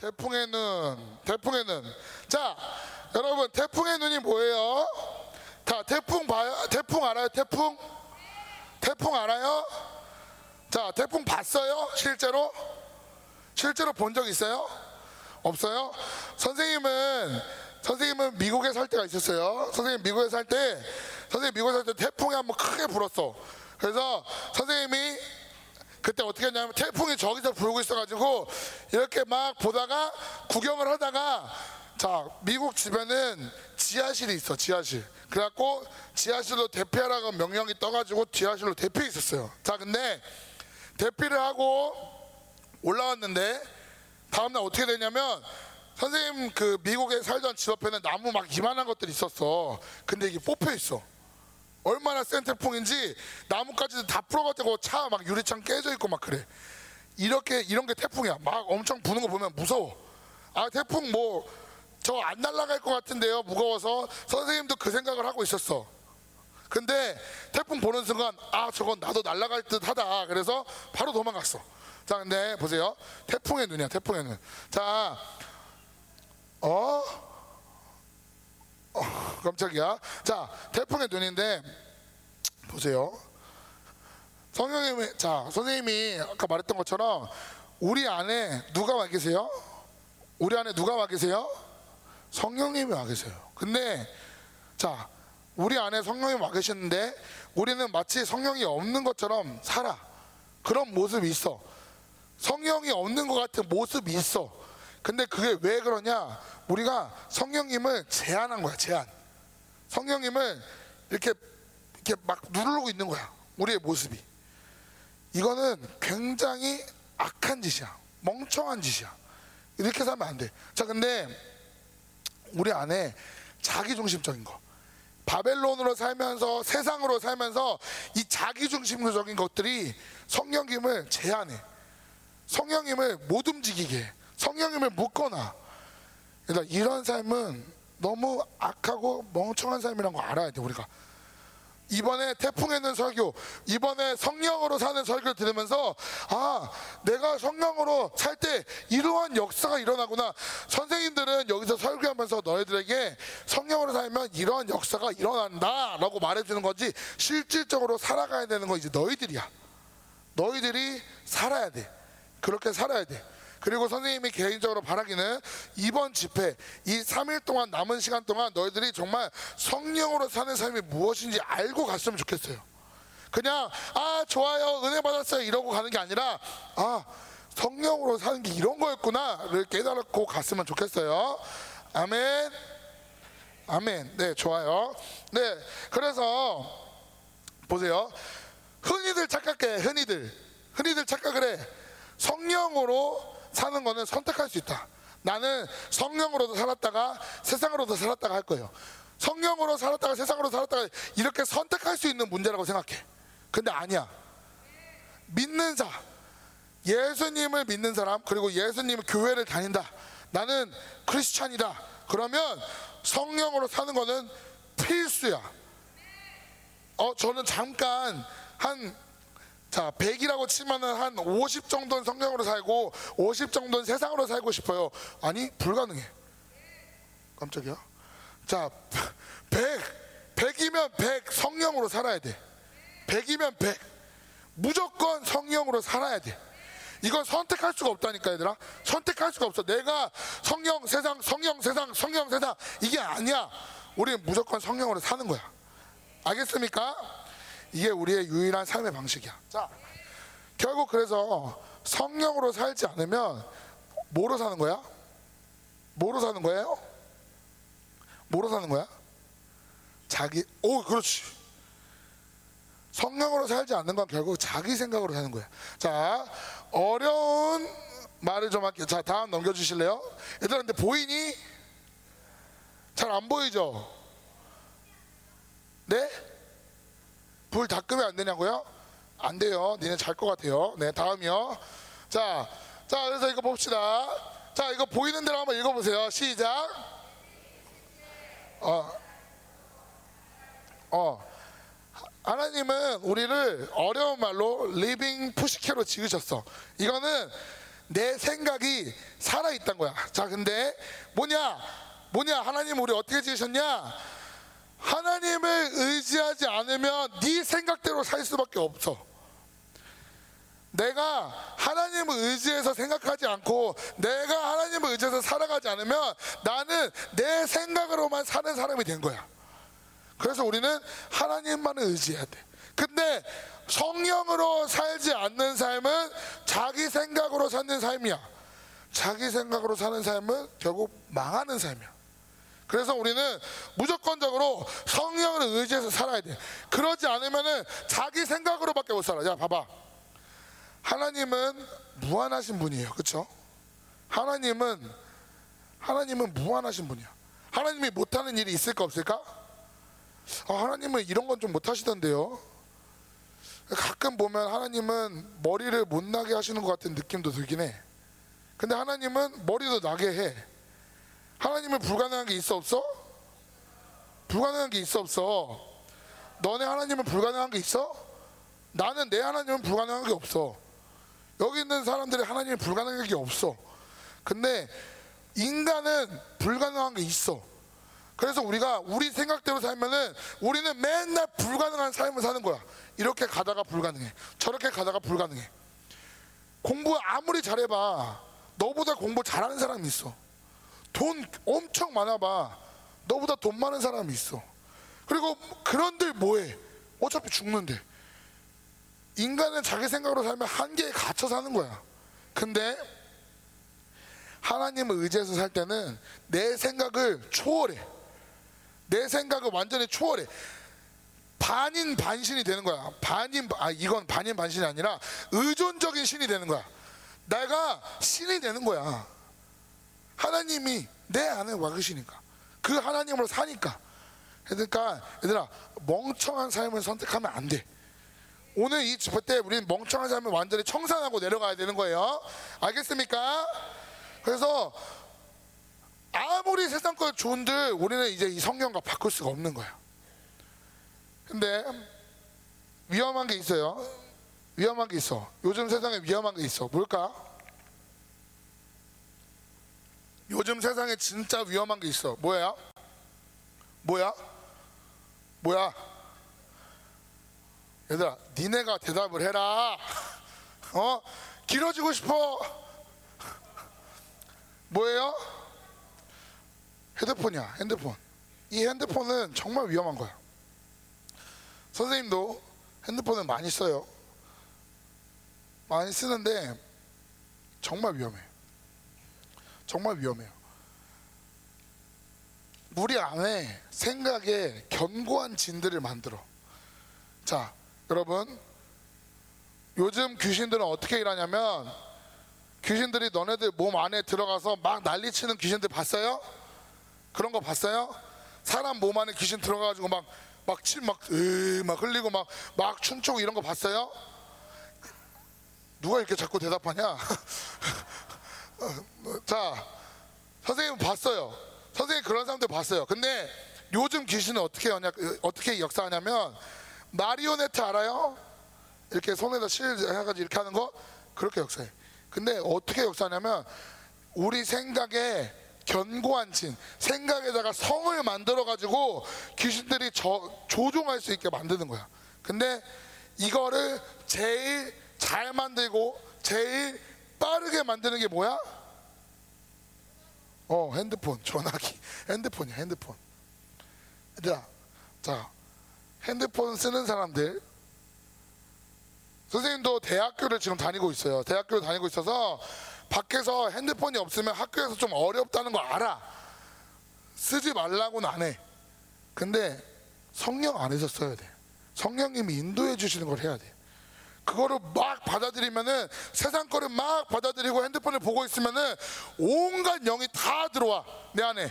태풍의 눈, 태풍의 눈. 자, 여러분, 태풍의 눈이 뭐예요? 자, 태풍 봐요? 태풍 알아요? 태풍? 태풍 알아요? 자, 태풍 봤어요? 실제로? 실제로 본 적 있어요? 없어요? 선생님은, 선생님은 미국에 살 때가 있었어요. 선생님 미국에 살 때, 선생님 미국에 살 때 태풍이 한번 크게 불었어. 그래서 선생님이 그때 어떻게 했냐면 태풍이 저기서 불고 있어가지고 이렇게 막 보다가 구경을 하다가 자 미국 주변은 지하실이 있어 지하실. 그래갖고 지하실로 대피하라고 명령이 떠가지고 지하실로 대피해 있었어요. 자 근데 대피를 하고 올라왔는데 다음날 어떻게 되냐면 선생님 그 미국에 살던 집 옆에는 나무 막 이만한 것들이 있었어. 근데 이게 뽑혀 있어 얼마나 센 태풍인지 나무까지도 다 풀어가지고 차 막 유리창 깨져 있고 막 그래. 이렇게 이런 게 태풍이야. 막 엄청 부는 거 보면 무서워. 아 태풍 뭐 저 안 날아갈 것 같은데요. 무거워서 선생님도 그 생각을 하고 있었어. 근데 태풍 보는 순간 아 저건 나도 날아갈 듯하다. 그래서 바로 도망갔어. 자 근데 보세요. 태풍의 눈이야. 태풍의 눈. 자 어? 어, 깜짝이야. 자, 태풍의 눈인데 보세요. 성령님이 자, 선생님이 아까 말했던 것처럼 우리 안에 누가 와 계세요? 우리 안에 누가 와 계세요? 성령님이 와 계세요. 근데 자, 우리 안에 성령이 와 계시는데 우리는 마치 성령이 없는 것처럼 살아. 그런 모습이 있어. 성령이 없는 것 같은 모습이 있어. 근데 그게 왜 그러냐? 우리가 성령님을 제한한 거야, 제한. 성령님을 이렇게 이렇게 막 누르고 있는 거야. 우리의 모습이. 이거는 굉장히 악한 짓이야. 멍청한 짓이야. 이렇게 살면 안 돼. 자, 근데 우리 안에 자기중심적인 거. 바벨론으로 살면서 세상으로 살면서 이 자기중심적인 것들이 성령님을 제한해. 성령님을 못 움직이게 해. 성령님을 묶거나 그러니까 이런 삶은 너무 악하고 멍청한 삶이라는 거 알아야 돼 우리가 이번에 태풍에 있는 설교 이번에 성령으로 사는 설교를 들으면서 아 내가 성령으로 살 때 이러한 역사가 일어나구나. 선생님들은 여기서 설교하면서 너희들에게 성령으로 살면 이러한 역사가 일어난다 라고 말해주는 거지 실질적으로 살아가야 되는 거 이제 너희들이야. 너희들이 살아야 돼. 그렇게 살아야 돼 그리고 선생님이 개인적으로 바라기는 이번 집회 이 3일 동안 남은 시간 동안 너희들이 정말 성령으로 사는 삶이 무엇인지 알고 갔으면 좋겠어요. 그냥 아 좋아요 은혜 받았어요 이러고 가는 게 아니라 아 성령으로 사는 게 이런 거였구나를 깨달고 갔으면 좋겠어요. 아멘. 아멘. 네 좋아요. 네 그래서 보세요. 흔히들 착각해 흔히들 흔히들 착각을 해 성령으로 사는 거는 선택할 수 있다. 나는 성령으로도 살았다가 세상으로도 살았다가 할 거예요. 성령으로 살았다가 세상으로 살았다가 이렇게 선택할 수 있는 문제라고 생각해. 근데 아니야. 믿는 자, 예수님을 믿는 사람, 그리고 예수님 교회를 다닌다. 나는 크리스찬이다. 그러면 성령으로 사는 거는 필수야. 어, 저는 잠깐 한 자, 100이라고 치면은 한 50 정도는 성령으로 살고 50 정도는 세상으로 살고 싶어요. 아니, 불가능해. 깜짝이야. 자, 100. 100이면 100 성령으로 살아야 돼. 100이면 100. 무조건 성령으로 살아야 돼. 이건 선택할 수가 없다니까 얘들아. 선택할 수가 없어. 내가 성령 세상, 성령 세상, 성령 세상 이게 아니야. 우리는 무조건 성령으로 사는 거야. 알겠습니까? 이게 우리의 유일한 삶의 방식이야. 자, 결국 그래서 성령으로 살지 않으면 뭐로 사는 거야? 뭐로 사는 거예요? 뭐로 사는 거야? 자기, 오, 그렇지. 성령으로 살지 않는 건 결국 자기 생각으로 사는 거야. 자, 어려운 말을 좀 할게요. 자, 다음 넘겨주실래요? 얘들아, 근데 보이니? 잘 안 보이죠? 네? 불 다 끄면 안 되냐고요? 안 돼요. 니네 잘 것 같아요. 네, 다음이요. 자, 자, 그래서 이거 봅시다. 자, 이거 보이는 대로 한번 읽어보세요. 시작. 어, 어. 하나님은 우리를 어려운 말로 living psyche로 지으셨어. 이거는 내 생각이 살아 있단 거야. 자, 근데 뭐냐? 뭐냐? 하나님 우리 어떻게 지으셨냐? 하나님을 의지하지 않으면 네 생각대로 살 수밖에 없어. 내가 하나님을 의지해서 생각하지 않고 내가 하나님을 의지해서 살아가지 않으면 나는 내 생각으로만 사는 사람이 된 거야. 그래서 우리는 하나님만을 의지해야 돼. 근데 성령으로 살지 않는 삶은 자기 생각으로 사는 삶이야. 자기 생각으로 사는 삶은 결국 망하는 삶이야. 그래서 우리는 무조건적으로 성령을 의지해서 살아야 돼. 그러지 않으면은 자기 생각으로밖에 못 살아. 자, 봐봐. 하나님은 무한하신 분이에요. 그렇죠? 하나님은 하나님은 무한하신 분이야. 하나님이 못하는 일이 있을까 없을까? 아, 하나님은 이런 건 좀 못하시던데요. 가끔 보면 하나님은 머리를 못 나게 하시는 것 같은 느낌도 들긴 해. 근데 하나님은 머리도 나게 해. 하나님은 불가능한 게 있어 없어? 불가능한 게 있어 없어? 너네 하나님은 불가능한 게 있어? 나는 내 하나님은 불가능한 게 없어. 여기 있는 사람들이 하나님이 불가능한 게 없어. 근데 인간은 불가능한 게 있어. 그래서 우리가 우리 생각대로 살면은 우리는 맨날 불가능한 삶을 사는 거야. 이렇게 가다가 불가능해. 저렇게 가다가 불가능해. 공부 아무리 잘해봐. 너보다 공부 잘하는 사람이 있어. 돈 엄청 많아봐. 너보다 돈 많은 사람이 있어. 그리고 그런들 뭐해? 어차피 죽는데. 인간은 자기 생각으로 살면 한계에 갇혀 사는 거야. 근데 하나님을 의지해서 살 때는 내 생각을 초월해. 내 생각을 완전히 초월해. 반인 반신이 되는 거야. 반인 아 이건 반인 반신이 아니라 의존적인 신이 되는 거야. 내가 신이 되는 거야. 하나님이 내 안에 와 계시니까 그 하나님으로 사니까. 그러니까 얘들아 멍청한 삶을 선택하면 안 돼. 오늘 이 집회 때 우리는 멍청한 삶을 완전히 청산하고 내려가야 되는 거예요. 알겠습니까? 그래서 아무리 세상 것 좋은들 우리는 이제 이 성경과 바꿀 수가 없는 거야. 근데 위험한 게 있어요. 위험한 게 있어. 요즘 세상에 위험한 게 있어. 뭘까? 요즘 세상에 진짜 위험한 게 있어. 뭐야? 뭐야? 뭐야? 얘들아, 니네가 대답을 해라. 어? 길어지고 싶어. 뭐예요? 핸드폰이야, 핸드폰. 이 핸드폰은 정말 위험한 거야. 선생님도 핸드폰을 많이 써요. 많이 쓰는데 정말 위험해. 정말 위험해요. 우리 안에 생각에 견고한 진들을 만들어. 자, 여러분, 요즘 귀신들은 어떻게 일하냐면 귀신들이 너네들 몸 안에 들어가서 막 난리치는 귀신들 봤어요? 그런 거 봤어요? 사람 몸 안에 귀신 들어가가지고 막 막침막 막 흘리고 막 막 춤추고 이런 거 봤어요? 누가 이렇게 자꾸 대답하냐? 자, 선생님 봤어요. 선생님 그런 사람들 봤어요. 근데 요즘 귀신은 어떻게 하냐, 어떻게 역사하냐면 마리오네트 알아요? 이렇게 손에다 실 해가지고 이렇게 하는 거 그렇게 역사해. 근데 어떻게 역사하냐면 우리 생각에 견고한 진, 생각에다가 성을 만들어 가지고 귀신들이 저, 조종할 수 있게 만드는 거야. 근데 이거를 제일 잘 만들고 제일 빠르게 만드는 게 뭐야? 어, 핸드폰, 전화기, 핸드폰이야, 핸드폰. 얘들아, 자, 핸드폰 쓰는 사람들, 선생님도 대학교를 지금 다니고 있어요. 대학교를 다니고 있어서 밖에서 핸드폰이 없으면 학교에서 좀 어렵다는 거 알아. 쓰지 말라고는 안 해. 근데 성령 안에서 써야 돼. 성령님이 인도해 주시는 걸 해야 돼. 그거를 막 받아들이면은 세상 거를 막 받아들이고 핸드폰을 보고 있으면은 온갖 영이 다 들어와 내 안에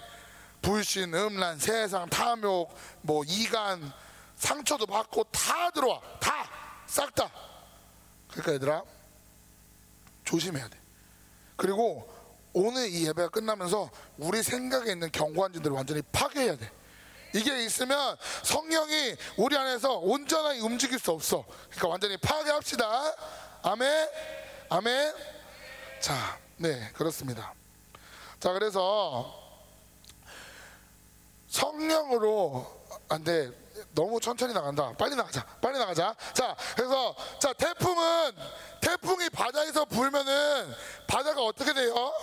불신, 음란, 세상, 탐욕, 뭐 이간, 상처도 받고 다 들어와 다 싹 다. 그러니까 얘들아 조심해야 돼. 그리고 오늘 이 예배가 끝나면서 우리 생각에 있는 견고한 진들을 완전히 파괴해야 돼. 이게 있으면 성령이 우리 안에서 온전하게 움직일 수 없어. 그러니까 완전히 파괴합시다. 아멘. 아멘. 자, 네, 그렇습니다. 자, 그래서 성령으로 안돼 너무 천천히 나간다. 빨리 나가자. 빨리 나가자. 자, 그래서 자 태풍은 태풍이 바다에서 불면은 바다가 어떻게 돼요?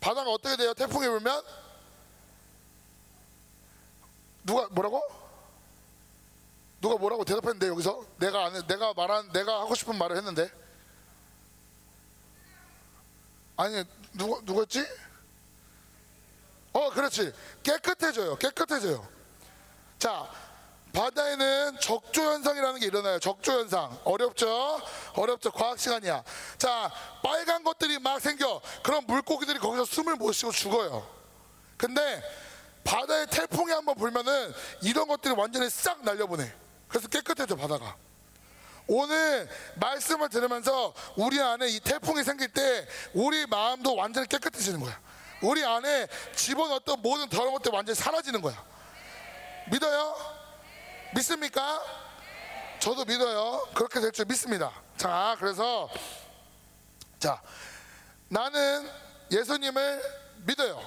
바다가 어떻게 돼요? 태풍이 불면 누가 뭐라고? 누가 뭐라고 대답했는데 여기서? 내가 안 내가 말한 내가 하고 싶은 말을 했는데? 아니 누가 누구였지? 어 그렇지. 깨끗해져요. 깨끗해져요. 자 바다에는 적조 현상이라는 게 일어나요. 적조 현상. 어렵죠? 어렵죠. 과학 시간이야. 자 빨간 것들이 막 생겨. 그럼 물고기들이 거기서 숨을 못 쉬고 죽어요. 근데 바다에 태풍이 한번 불면은 이런 것들이 완전히 싹 날려보내 그래서 깨끗해져 바다가 오늘 말씀을 들으면서 우리 안에 이 태풍이 생길 때 우리 마음도 완전히 깨끗해지는 거야 우리 안에 집어넣었던 모든 더러운 것들 완전히 사라지는 거야. 믿어요? 믿습니까? 저도 믿어요. 그렇게 될 줄 믿습니다. 자, 그래서 자, 나는 예수님을 믿어요.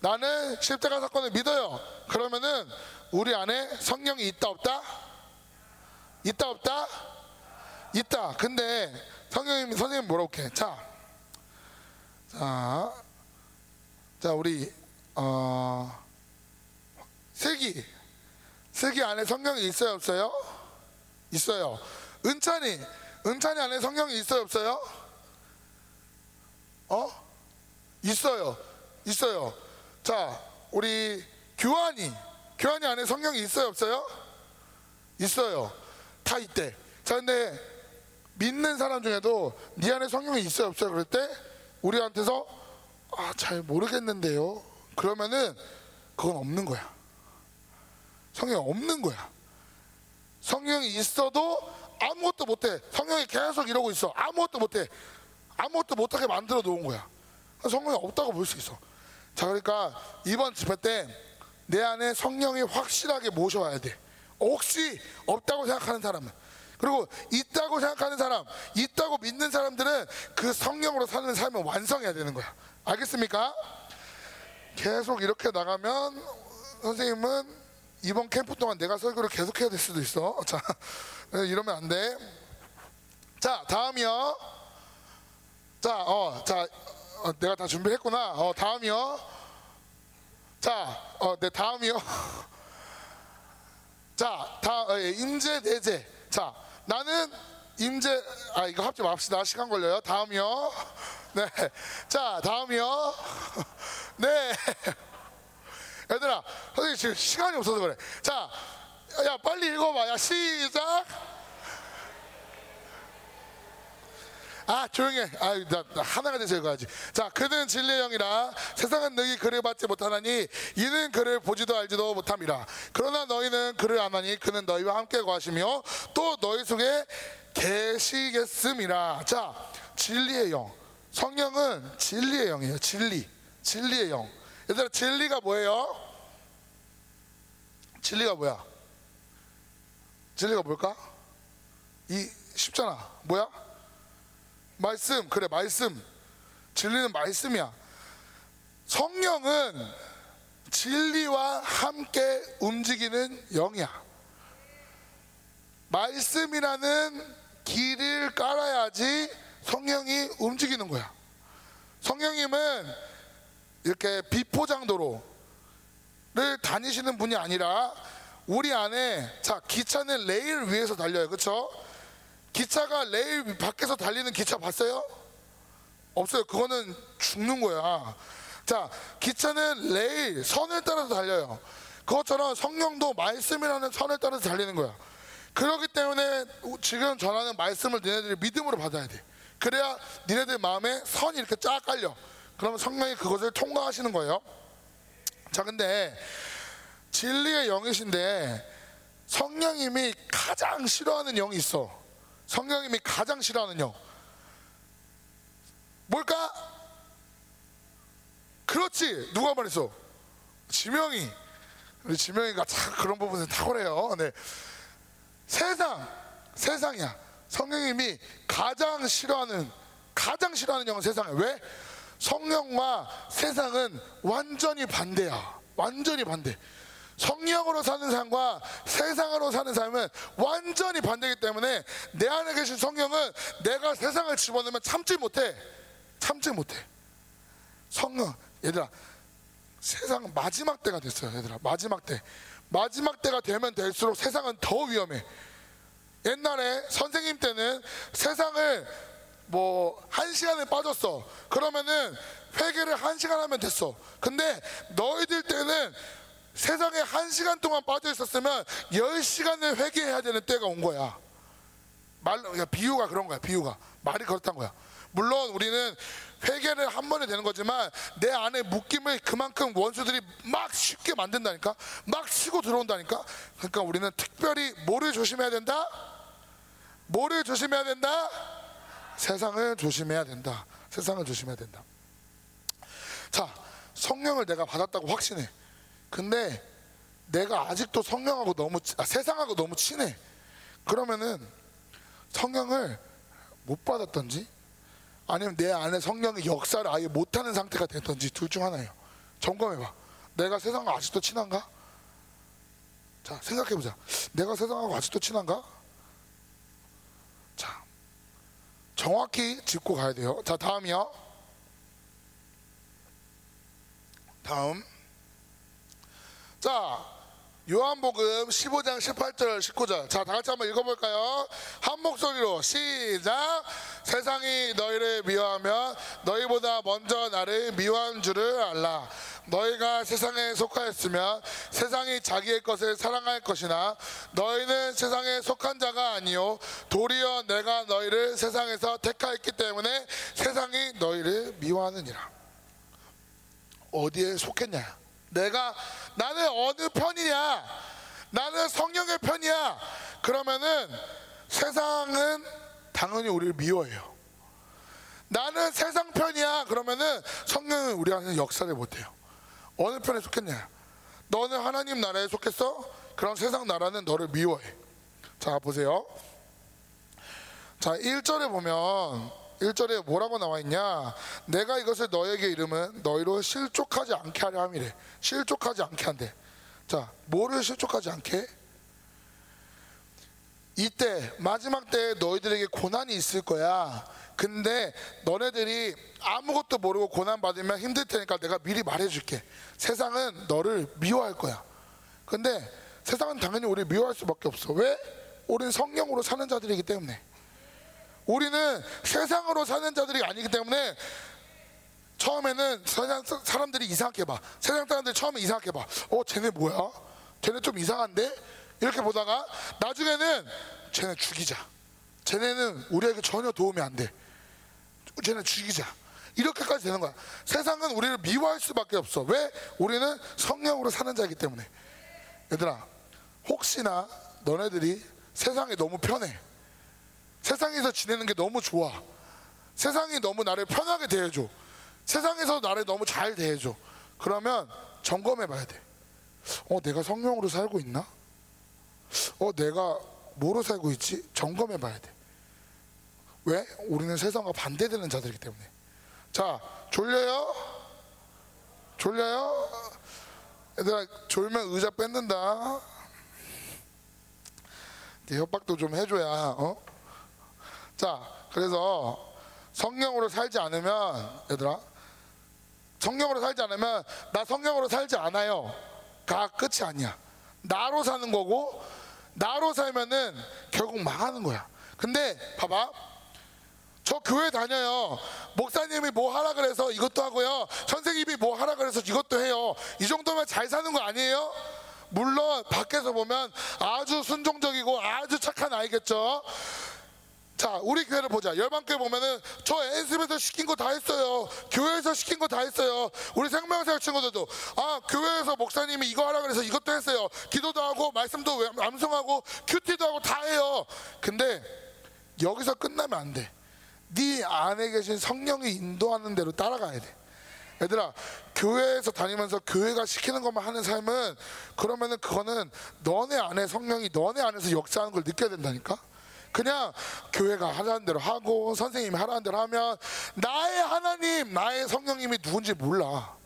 나는 십자가 사건을 믿어요. 그러면은 우리 안에 성령이 있다 없다? 있다 없다? 있다. 근데 성령님 선생님 뭐라고 해? 자, 자, 자 우리 어, 슬기 슬기 안에 성경이 있어요 없어요? 있어요. 은찬이 은찬이 안에 성경이 있어요 없어요? 어? 있어요. 있어요. 자 우리 교환이 교환이 안에 성경이 있어요 없어요? 있어요. 다 있대. 자 근데 믿는 사람 중에도 네 안에 성경이 있어요 없어요? 그럴 때 우리한테서 아, 잘 모르겠는데요. 그러면은 그건 없는 거야. 성령 없는 거야. 성령이 있어도 아무것도 못해. 성령이 계속 이러고 있어. 아무것도 못해. 아무것도 못하게 만들어 놓은 거야. 성령이 없다고 볼 수 있어. 자, 그러니까 이번 집회 때 내 안에 성령이 확실하게 모셔와야 돼. 혹시 없다고 생각하는 사람은. 그리고 있다고 생각하는 사람, 있다고 믿는 사람들은 그 성령으로 사는 삶을 완성해야 되는 거야. 알겠습니까? 계속 이렇게 나가면 선생님은 이번 캠프 동안 내가 설교를 계속 해야 될 수도 있어. 자, 이러면 안 돼. 자, 다음이요. 자, 어, 자, 어, 내가 다 준비했구나. 어, 다음이요. 자, 어, 네, 다음이요. 자, 다, 어, 예, 임재, 내재. 자, 나는 임재, 아, 이거 합치 맙시다. 시간 걸려요. 다음이요. 네. 자, 다음이요. 네. 얘들아, 선생님 지금 시간이 없어서 그래. 자, 야, 빨리 읽어봐. 야, 시작. 아 조용해 아 나, 나 하나가 돼서 읽어야지 자 그는 진리의 영이라 세상은 너희 그를 받지 못하나니 이는 그를 보지도 알지도 못함이라 그러나 너희는 그를 아나니 그는 너희와 함께 거하시며 또 너희 속에 계시겠음이라 자 진리의 영 성령은 진리의 영이에요. 진리. 진리의 영. 얘들아, 진리가 뭐예요? 진리가 뭐야? 진리가 뭘까? 이 쉽잖아. 뭐야? 말씀. 그래, 말씀. 진리는 말씀이야. 성령은 진리와 함께 움직이는 영이야. 말씀이라는 길을 깔아야지 성령이 움직이는 거야. 성령님은 이렇게 비포장도로를 다니시는 분이 아니라 우리 안에 자 기차는 레일 위에서 달려요, 그렇죠? 기차가 레일 밖에서 달리는 기차 봤어요? 없어요. 그거는 죽는 거야. 자, 기차는 레일 선을 따라서 달려요. 그것처럼 성령도 말씀이라는 선을 따라서 달리는 거야. 그렇기 때문에 지금 전하는 말씀을 너네들이 믿음으로 받아야 돼. 그래야 니네들 마음에 선이 이렇게 쫙 깔려. 그러면 성령이 그것을 통과하시는 거예요. 자, 근데 진리의 영이신데 성령님이 가장 싫어하는 영이 있어. 성령님이 가장 싫어하는 영. 뭘까? 그렇지. 누가 말했어? 지명이. 우리 지명이가 참 그런 부분에 탁월해요. 네. 세상, 세상이야. 성령님이 가장 싫어하는 가장 싫어하는 영은 세상에 왜? 성령과 세상은 완전히 반대야. 완전히 반대. 성령으로 사는 삶과 세상으로 사는 삶은 완전히 반대이기 때문에 내 안에 계신 성령은 내가 세상을 집어넣으면 참지 못해. 참지 못해. 성령, 얘들아, 세상 마지막 때가 됐어요, 얘들아. 마지막 때. 마지막 때가 되면 될수록 세상은 더 위험해. 옛날에 선생님 때는 세상을 뭐 한 시간에 빠졌어. 그러면은 회개를 한 시간 하면 됐어. 근데 너희들 때는 세상에 한 시간 동안 빠져 있었으면 열 시간을 회개해야 되는 때가 온 거야. 말, 그러니까 비유가 그런 거야. 비유가 말이 그렇단 거야. 물론 우리는 회개를 한 번에 되는 거지만 내 안에 묶임을 그만큼 원수들이 막 쉽게 만든다니까, 막 치고 들어온다니까. 그러니까 우리는 특별히 뭐를 조심해야 된다? 뭐를 조심해야 된다? 세상을 조심해야 된다. 세상을 조심해야 된다. 자, 성령을 내가 받았다고 확신해. 근데 내가 아직도 성령하고 너무 치- 아, 세상하고 너무 친해. 그러면은 성령을 못 받았던지 아니면 내 안에 성령의 역사를 아예 못하는 상태가 됐던지 둘 중 하나예요. 점검해봐. 내가 세상과 아직도 친한가? 자, 생각해보자. 내가 세상하고 아직도 친한가? 자, 정확히 짚고 가야 돼요. 자, 다음이요. 다음. 자, 요한복음 15장 18절 19절. 자, 다 같이 한번 읽어볼까요? 한 목소리로 시작. 세상이 너희를 미워하면 너희보다 먼저 나를 미워한 줄을 알라. 너희가 세상에 속하였으면 세상이 자기의 것을 사랑할 것이나 너희는 세상에 속한 자가 아니요 도리어 내가 너희를 세상에서 택하였기 때문에 세상이 너희를 미워하느니라. 어디에 속했냐? 내가 나는 어느 편이냐? 나는 성령의 편이야. 그러면은 세상은 당연히 우리를 미워해요. 나는 세상 편이야. 그러면은 성령은 우리한테 역사를 못해요. 어느 편에 속했냐? 너는 하나님 나라에 속했어? 그럼 세상 나라는 너를 미워해. 자 보세요. 자 1절에 보면 1절에 뭐라고 나와 있냐? 내가 이것을 너에게 이름은 너희로 실족하지 않게 하려 함이래. 실족하지 않게 한대. 자, 뭐를 실족하지 않게? 이때 마지막 때에 너희들에게 고난이 있을 거야. 근데 너네들이 아무것도 모르고 고난 받으면 힘들 테니까 내가 미리 말해 줄게. 세상은 너를 미워할 거야. 근데 세상은 당연히 우리 미워할 수밖에 없어. 왜? 우리는 성령으로 사는 자들이기 때문에. 우리는 세상으로 사는 자들이 아니기 때문에 처음에는 세상 사람들이 이상하게 봐. 세상 사람들이 처음에 이상하게 봐. 어, 쟤네 뭐야? 쟤네 좀 이상한데? 이렇게 보다가 나중에는 쟤네 죽이자. 쟤네는 우리에게 전혀 도움이 안 돼. 쟤네 죽이자. 이렇게까지 되는 거야. 세상은 우리를 미워할 수밖에 없어. 왜? 우리는 성령으로 사는 자이기 때문에. 얘들아, 혹시나 너네들이 세상이 너무 편해. 세상에서 지내는 게 너무 좋아. 세상이 너무 나를 편하게 대해줘. 세상에서 나를 너무 잘 대해줘. 그러면 점검해 봐야 돼. 어, 내가 성령으로 살고 있나? 어, 내가 뭐로 살고 있지? 점검해 봐야 돼. 왜? 우리는 세상과 반대되는 자들이기 때문에. 자, 졸려요? 졸려요? 얘들아, 졸면 의자 뺏는다. 네, 협박도 좀 해줘야, 어? 자, 그래서 성령으로 살지 않으면 얘들아 성령으로 살지 않으면 나 성령으로 살지 않아요. 가 끝이 아니야. 나로 사는 거고 나로 살면은 결국 망하는 거야. 근데 봐봐. 저 교회 다녀요. 목사님이 뭐 하라 그래서 이것도 하고요. 선생님이 뭐 하라 그래서 이것도 해요. 이 정도면 잘 사는 거 아니에요? 물론 밖에서 보면 아주 순종적이고 아주 착한 아이겠죠. 자, 우리 교회를 보자. 열방교회 보면은 저 연습에서 시킨 거 다 했어요. 교회에서 시킨 거 다 했어요. 우리 생명사역 친구들도 아, 교회에서 목사님이 이거 하라 그래서 이것도 했어요. 기도도 하고 말씀도 외- 암송하고 큐티도 하고 다 해요. 근데 여기서 끝나면 안 돼. 네 안에 계신 성령이 인도하는 대로 따라가야 돼. 얘들아, 교회에서 다니면서 교회가 시키는 것만 하는 삶은 그러면은 그거는 너네 안에 성령이 너네 안에서 역사하는 걸 느껴야 된다니까. 그냥 교회가 하라는 대로 하고 선생님이 하라는 대로 하면 나의 하나님, 나의 성령님이 누군지 몰라.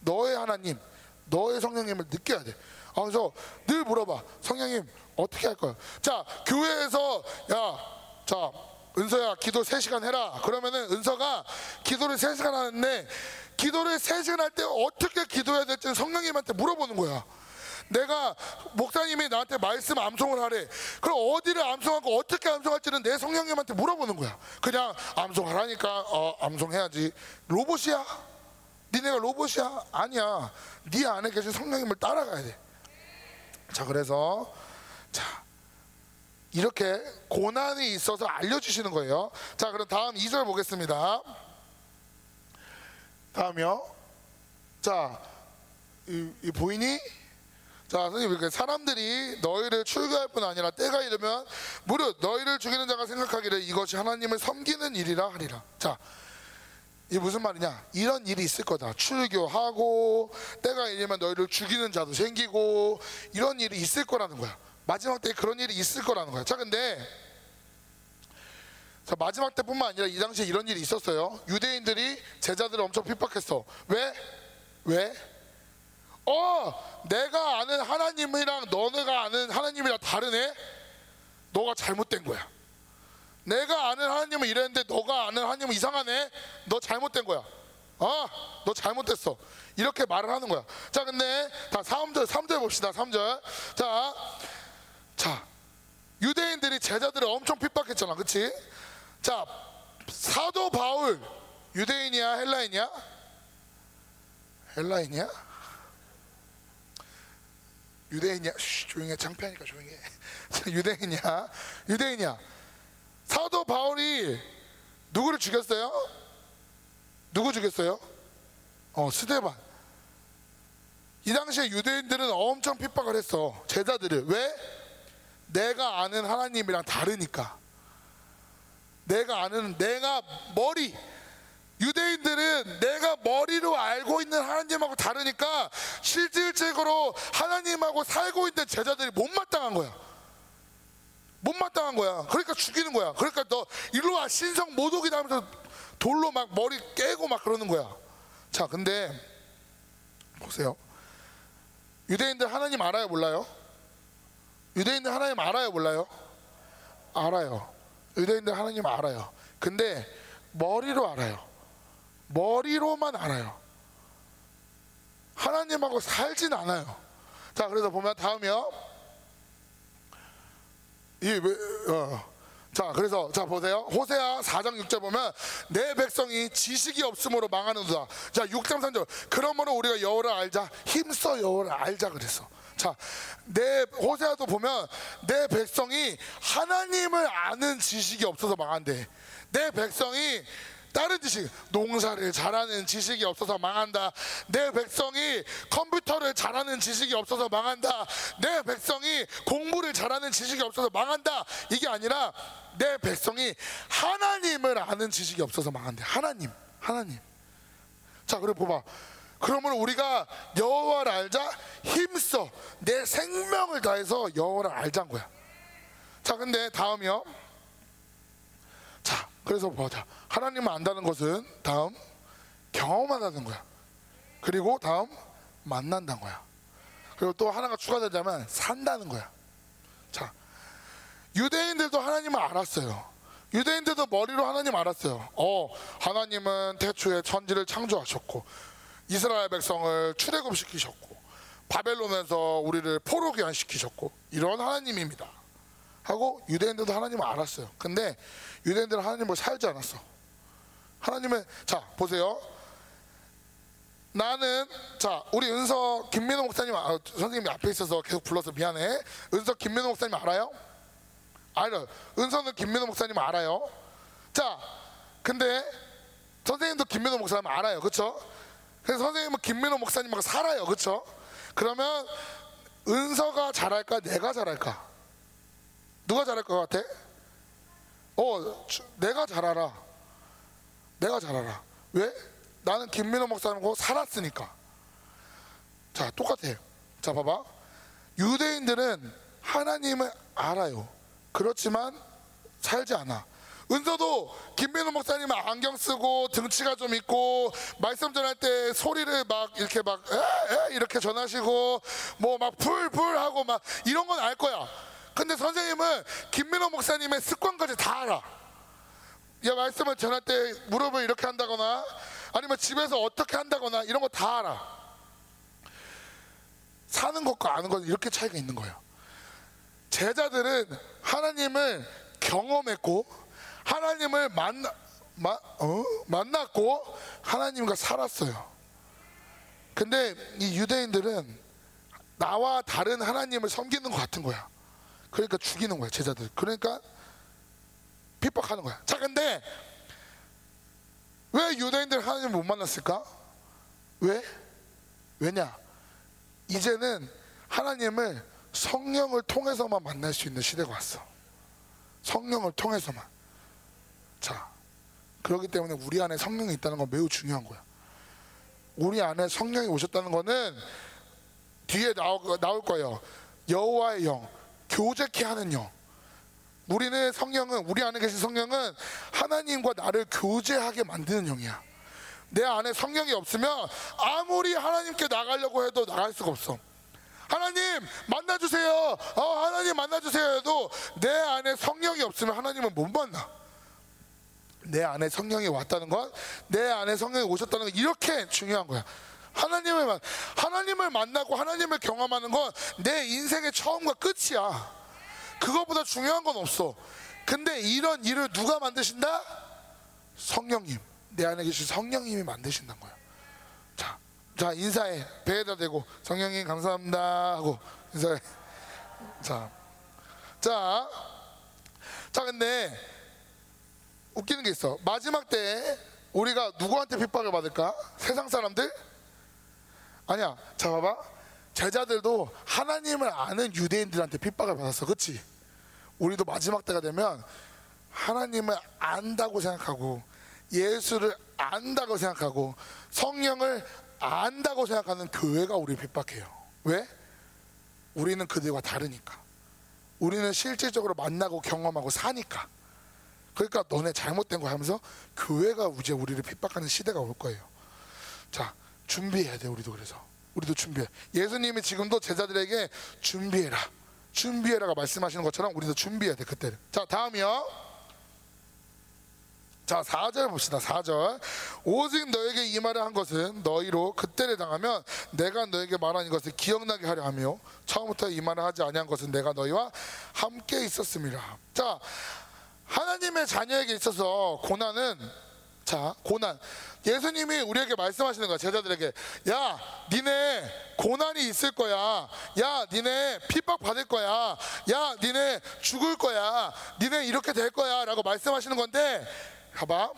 너의 하나님, 너의 성령님을 느껴야 돼. 아, 그래서 늘 물어봐. 성령님 어떻게 할 거야? 자, 교회에서 야, 자, 은서야 기도 3시간 해라. 그러면은 은서가 기도를 3시간 하는데 기도를 3시간 할 때 어떻게 기도해야 될지 성령님한테 물어보는 거야. 내가 목사님이 나한테 말씀 암송을 하래. 그럼 어디를 암송하고 어떻게 암송할지는 내 성령님한테 물어보는 거야. 그냥 암송하라니까 어, 암송해야지. 로봇이야? 니네가 로봇이야? 아니야. 네 안에 계신 성령님을 따라가야 돼. 자, 그래서 자 이렇게 고난이 있어서 알려주시는 거예요. 자, 그럼 다음 2절 보겠습니다. 다음이요. 자, 이, 이 보이니? 자, 선생님, 이렇게 사람들이 너희를 출교할 뿐 아니라 때가 이르면 무릇 너희를 죽이는 자가 생각하기를 이것이 하나님을 섬기는 일이라 하리라. 자, 이게 무슨 말이냐? 이런 일이 있을 거다. 출교하고 때가 이르면 너희를 죽이는 자도 생기고 이런 일이 있을 거라는 거야. 마지막 때 그런 일이 있을 거라는 거야. 자, 근데 자, 마지막 때뿐만 아니라 이 당시에 이런 일이 있었어요. 유대인들이 제자들을 엄청 핍박했어. 왜? 왜? 어, 내가 아는 하나님이랑 너네가 아는 하나님이랑 다르네? 너가 잘못된 거야. 내가 아는 하나님은 이랬는데 너가 아는 하나님은 이상하네? 너 잘못된 거야. 어, 너 잘못됐어. 이렇게 말을 하는 거야. 자, 근데 다 3절, 3절 봅시다. 3절. 자, 자, 유대인들이 제자들을 엄청 핍박했잖아. 그치? 자, 사도 바울, 유대인이야? 헬라인이야? 헬라인이야? 유대인이야? 쉬, 조용해. 창피하니까 조용해. 자, 유대인이야? 유대인이야? 사도 바울이 누구를 죽였어요? 누구 죽였어요? 어, 스데반. 이 당시에 유대인들은 엄청 핍박을 했어. 제자들을. 왜? 내가 아는 하나님이랑 다르니까. 내가 아는, 내가 머리. 유대인들은 내가 머리로 알고 있는 하나님하고 다르니까 실질적으로 하나님하고 살고 있는 제자들이 못마땅한 거야. 못마땅한 거야. 그러니까 죽이는 거야. 그러니까 너 일로 와 신성 모독이다 하면서 돌로 막 머리 깨고 막 그러는 거야. 자, 근데 보세요. 유대인들 하나님 알아요, 몰라요? 유대인들 하나님 알아요, 몰라요? 알아요. 유대인들 하나님 알아요. 근데 머리로 알아요. 머리로만 알아요. 하나님하고 살진 않아요. 자, 그래서 보면 다음이요. 이 왜, 어. 자, 그래서 자 보세요. 호세아 4장 6절 보면 내 백성이 지식이 없음으로 망하는도다. 자, 6장 3절. 그러므로 우리가 여호를 알자. 힘써 여호를 알자 그랬어. 자, 내 호세아도 보면 내 백성이 하나님을 아는 지식이 없어서 망한대. 내 백성이 다른 지식, 농사를 잘하는 지식이 없어서 망한다. 내 백성이 컴퓨터를 잘하는 지식이 없어서 망한다. 내 백성이 공부를 잘하는 지식이 없어서 망한다. 이게 아니라 내 백성이 하나님을 아는 지식이 없어서 망한대. 하나님, 하나님. 자, 그래 봐봐. 그러면 우리가 여호와를 알자 힘써 내 생명을 다해서 여호와를 알자는 거야. 자, 근데 다음이요. 자, 그래서 보자. 하나님을 안다는 것은 다음 경험한다는 거야. 그리고 다음 만난다는 거야. 그리고 또 하나가 추가되자면 산다는 거야. 자, 유대인들도 하나님을 알았어요. 유대인들도 머리로 하나님 알았어요. 어, 하나님은 태초에 천지를 창조하셨고 이스라엘 백성을 출애굽시키셨고 바벨론에서 우리를 포로 귀환시키셨고 이런 하나님입니다. 하고 유대인들도 하나님을 알았어요. 근데 유대인들은 하나님을 살지 않았어. 하나님은 자 보세요. 나는 자 우리 은서 김민호 목사님 아, 선생님이 앞에 있어서 계속 불러서 미안해. 은서 김민호 목사님 알아요? 알아요. 은서는 김민호 목사님 알아요. 자 근데 선생님도 김민호 목사님 알아요, 그렇죠? 그래서 선생님은 김민호 목사님하고 살아요, 그렇죠? 그러면 은서가 잘할까, 내가 잘할까? 누가 잘할 것 같아? 어, 주- 내가 잘 알아. 내가 잘 알아. 왜? 나는 김민호 목사님하고 살았으니까. 자, 똑같아. 자, 봐봐. 유대인들은 하나님을 알아요. 그렇지만 살지 않아. 은서도 김민호 목사님은 안경 쓰고 등치가 좀 있고 말씀 전할 때 소리를 막 이렇게 막 에, 에, 이렇게 전하시고 뭐 막 풀풀 하고 막 이런 건 알 거야. 근데 선생님은 김민호 목사님의 습관까지 다 알아. 야 말씀을 전할 때 무릎을 이렇게 한다거나 아니면 집에서 어떻게 한다거나 이런 거 다 알아. 사는 것과 아는 건 이렇게 차이가 있는 거예요. 제자들은 하나님을 경험했고 하나님을 만나 마, 어? 만났고 하나님과 살았어요. 근데 이 유대인들은 나와 다른 하나님을 섬기는 것 같은 거야. 그러니까 죽이는 거야 제자들. 그러니까 핍박하는 거야. 자, 근데 왜 유대인들 하나님을 못 만났을까? 왜? 왜냐? 이제는 하나님을 성령을 통해서만 만날 수 있는 시대가 왔어. 성령을 통해서만. 자, 그렇기 때문에 우리 안에 성령이 있다는 건 매우 중요한 거야. 우리 안에 성령이 오셨다는 거는 뒤에 나올, 나올 거예요. 여호와의 영, 교제케 하는 영. 우리는 성령은 우리 안에 계신 성령은 하나님과 나를 교제하게 만드는 영이야. 내 안에 성령이 없으면 아무리 하나님께 나가려고 해도 나갈 수가 없어. 하나님 만나주세요. 어, 하나님 만나주세요 해도 내 안에 성령이 없으면 하나님은 못 만나. 내 안에 성령이 왔다는 건내 안에 성령이 오셨다는 건 이렇게 중요한 거야. 하나님을 만 하나님을 만나고 하나님을 경험하는 건 내 인생의 처음과 끝이야. 그거보다 중요한 건 없어. 근데 이런 일을 누가 만드신다? 성령님. 내 안에 계신 성령님이 만드신다는 거야. 자, 자 인사해. 배에다 대고 성령님 감사합니다 하고 인사해. 자, 자, 자 근데 웃기는 게 있어. 마지막 때 우리가 누구한테 핍박을 받을까? 세상 사람들? 아니야. 자 봐봐. 제자들도 하나님을 아는 유대인들한테 핍박을 받았어. 그치? 우리도 마지막 때가 되면 하나님을 안다고 생각하고 예수를 안다고 생각하고 성령을 안다고 생각하는 교회가 우리 핍박해요. 왜? 우리는 그들과 다르니까. 우리는 실질적으로 만나고 경험하고 사니까. 그러니까 너네 잘못된 거 하면서 교회가 이제 우리를 핍박하는 시대가 올 거예요. 자, 준비해야 돼, 우리도 그래서. 우리도 준비해. 예수님이 지금도 제자들에게 준비해라. 준비해라가 말씀하시는 것처럼 우리도 준비해야 돼, 그때는. 자, 다음이요. 자, 4절 봅시다. 4절. 오직 너에게 이 말을 한 것은 너희로 그때를 당하면 내가 너에게 말한 이것을 기억나게 하려 하며 처음부터 이 말을 하지 아니한 것은 내가 너희와 함께 있었습니다. 자, 하나님의 자녀에게 있어서 고난은 자, 고난. 예수님이 우리에게 말씀하시는 거야, 제자들에게. 야, 니네 고난이 있을 거야. 야, 니네 핍박 받을 거야. 야, 니네 죽을 거야. 니네 이렇게 될 거야. 라고 말씀하시는 건데, 봐봐.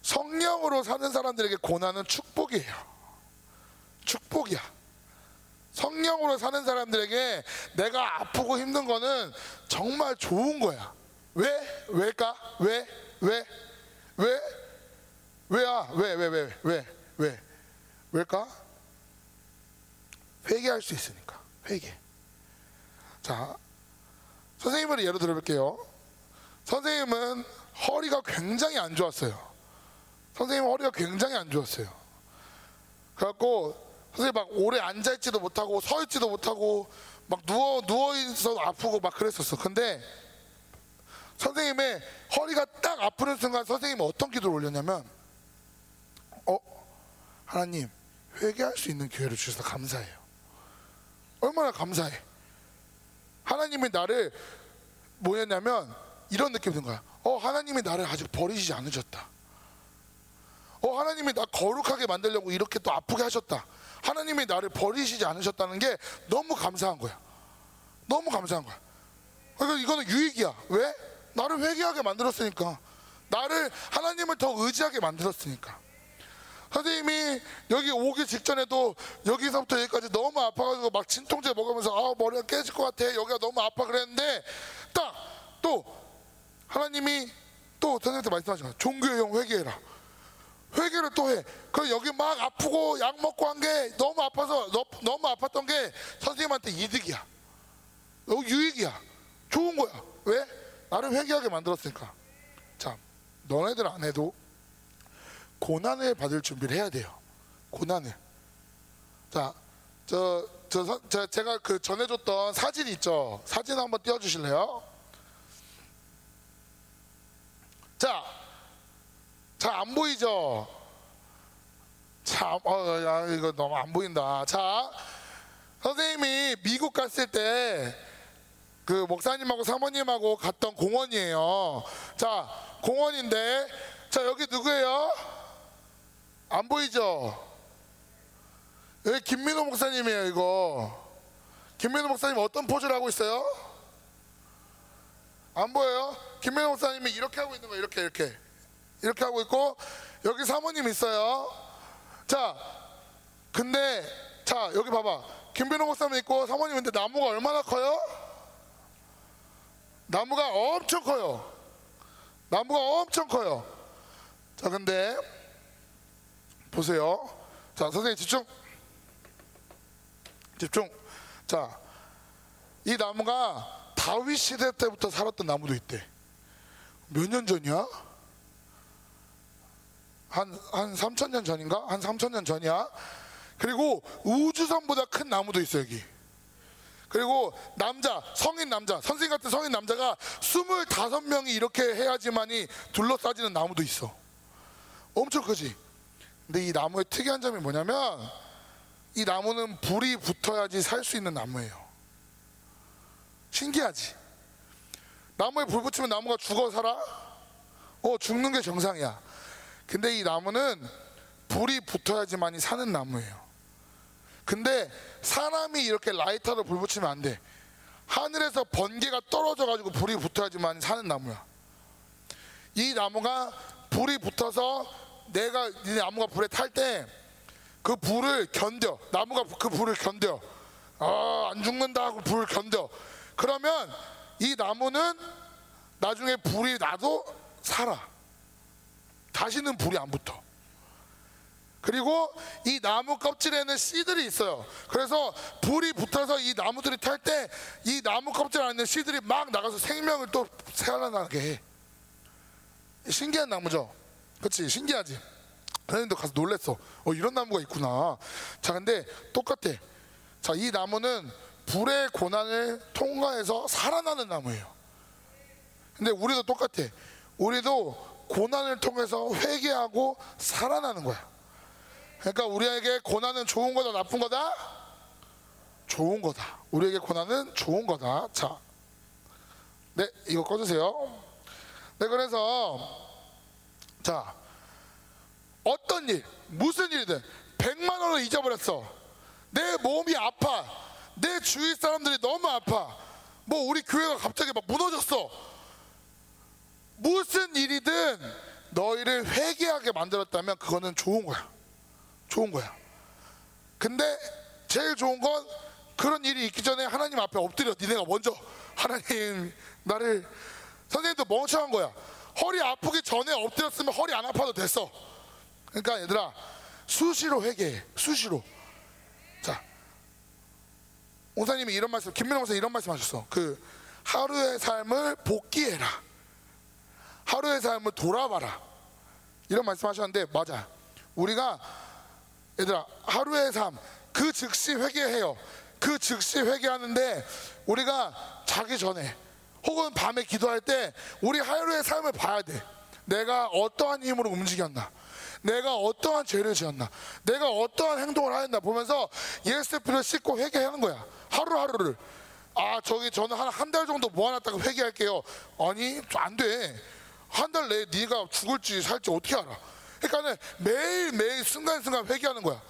성령으로 사는 사람들에게 고난은 축복이에요. 축복이야. 성령으로 사는 사람들에게 내가 아프고 힘든 거는 정말 좋은 거야. 왜? 왜일까? 왜? 왜? 왜? 왜야? 왜? 왜? 왜? 왜? 왜? 왜일까? 회개할 수 있으니까. 회개. 자, 선생님을 예로 들어볼게요. 선생님은 허리가 굉장히 안 좋았어요. 선생님 허리가 굉장히 안 좋았어요. 그래갖고 선생님 막 오래 앉아 있지도 못하고 서 있지도 못하고 막 누워 누워 있어 아프고 막 그랬었어. 근데 선생님의 허리가 딱 아프는 순간 선생님은 어떤 기도를 올렸냐면 어 하나님 회개할 수 있는 기회를 주셔서 감사해요. 얼마나 감사해. 하나님이 나를 뭐였냐면 이런 느낌이 든 거야. 어 하나님이 나를 아직 버리시지 않으셨다. 어 하나님이 나 거룩하게 만들려고 이렇게 또 아프게 하셨다. 하나님이 나를 버리시지 않으셨다는 게 너무 감사한 거야. 너무 감사한 거야. 그러니까 이거는 유익이야. 왜? 나를 회개하게 만들었으니까. 나를 하나님을 더 의지하게 만들었으니까. 선생님이 여기 오기 직전에도 여기서부터 여기까지 너무 아파가지고 막 진통제 먹으면서 아 머리가 깨질 것 같아 여기가 너무 아파 그랬는데 딱 또 하나님이 또 선생님한테 말씀하시는 거야 종교의 영 회개해라 회개를 또 해. 그럼 여기 막 아프고 약 먹고 한 게 너무 아파서 너, 너무 아팠던 게 선생님한테 이득이야. 너무 유익이야. 좋은 거야. 왜? 나를 회개하게 만들었으니까. 자, 너네들 안 해도 고난을 받을 준비를 해야 돼요. 고난을. 자, 저, 저, 서- 저 제가 그 전해줬던 사진 있죠? 사진 한번 띄워주실래요? 자, 자, 안 보이죠? 자, 어, 야, 이거 너무 안 보인다. 자, 선생님이 미국 갔을 때 그 목사님하고 사모님하고 갔던 공원이에요. 자, 공원인데, 자, 여기 누구예요? 안 보이죠? 여기 김민호 목사님이에요, 이거. 김민호 목사님 어떤 포즈를 하고 있어요? 안 보여요? 김민호 목사님이 이렇게 하고 있는 거예요, 이렇게, 이렇게. 이렇게 하고 있고, 여기 사모님 있어요. 자, 근데, 자, 여기 봐봐. 김민호 목사님 있고, 사모님 인데 나무가 얼마나 커요? 나무가 엄청 커요. 나무가 엄청 커요. 자, 근데, 보세요. 자, 선생님 집중. 집중. 자, 이 나무가 다윗 시대 때부터 살았던 나무도 있대. 몇 년 전이야? 한, 한 3천 년 전인가? 한 3천 년 전이야? 그리고 우주선보다 큰 나무도 있어, 여기. 그리고 남자, 성인 남자, 선생님 같은 성인 남자가 25명이 이렇게 해야지만이 둘러싸지는 나무도 있어. 엄청 크지? 근데 이 나무의 특이한 점이 뭐냐면 이 나무는 불이 붙어야지 살 수 있는 나무예요. 신기하지? 나무에 불 붙이면 나무가 죽어 살아? 어, 죽는 게 정상이야. 근데 이 나무는 불이 붙어야지만이 사는 나무예요. 근데 사람이 이렇게 라이터로 불 붙이면 안 돼. 하늘에서 번개가 떨어져 가지고 불이 붙어야지만 사는 나무야. 이 나무가 불이 붙어서 내가 이 나무가 불에 탈 때 그 불을 견뎌. 나무가 그 불을 견뎌. 아, 안 죽는다 하고 불을 견뎌. 그러면 이 나무는 나중에 불이 나도 살아. 다시는 불이 안 붙어. 그리고 이 나무 껍질에는 씨들이 있어요. 그래서 불이 붙어서 이 나무들이 탈 때 이 나무 껍질 안에 있는 씨들이 막 나가서 생명을 또 살아나게 해. 신기한 나무죠. 그렇지? 신기하지? 선생님도 가서 놀랬어. 어, 이런 나무가 있구나. 자, 근데 똑같아. 자, 이 나무는 불의 고난을 통과해서 살아나는 나무예요. 근데 우리도 똑같아. 우리도 고난을 통해서 회개하고 살아나는 거야. 그러니까 우리에게 고난은 좋은 거다, 나쁜 거다? 좋은 거다. 우리에게 고난은 좋은 거다. 자, 네, 이거 꺼주세요. 네, 그래서 자, 어떤 일, 무슨 일이든 100만 원을 잊어버렸어. 내 몸이 아파. 내 주위 사람들이 너무 아파. 뭐 우리 교회가 갑자기 막 무너졌어. 무슨 일이든 너희를 회개하게 만들었다면 그거는 좋은 거야. 좋은 거야. 근데 제일 좋은 건 그런 일이 있기 전에 하나님 앞에 엎드려 니네가 먼저 하나님 나를 선생님도 멍청한 거야. 허리 아프기 전에 엎드렸으면 허리 안 아파도 됐어. 그러니까 얘들아 수시로 회개해. 수시로. 자, 원사님이 이런 말씀, 김민호 원사 이런 말씀 하셨어. 그 하루의 삶을 복귀해라. 하루의 삶을 돌아봐라. 이런 말씀 하셨는데 맞아. 우리가 얘들아 하루의 삶 그 즉시 회개해요. 그 즉시 회개하는데 우리가 자기 전에 혹은 밤에 기도할 때 우리 하루의 삶을 봐야 돼. 내가 어떠한 힘으로 움직였나? 내가 어떠한 죄를 지었나? 내가 어떠한 행동을 하였나? 보면서 예스피를 씻고 회개하는 거야. 하루하루를. 아 저기 저는 한 한 달 정도 모아놨다가 회개할게요. 아니 안 돼. 한 달 내에 네가 죽을지 살지 어떻게 알아? 그러니까는 매일 매일 순간순간 회개하는 거야.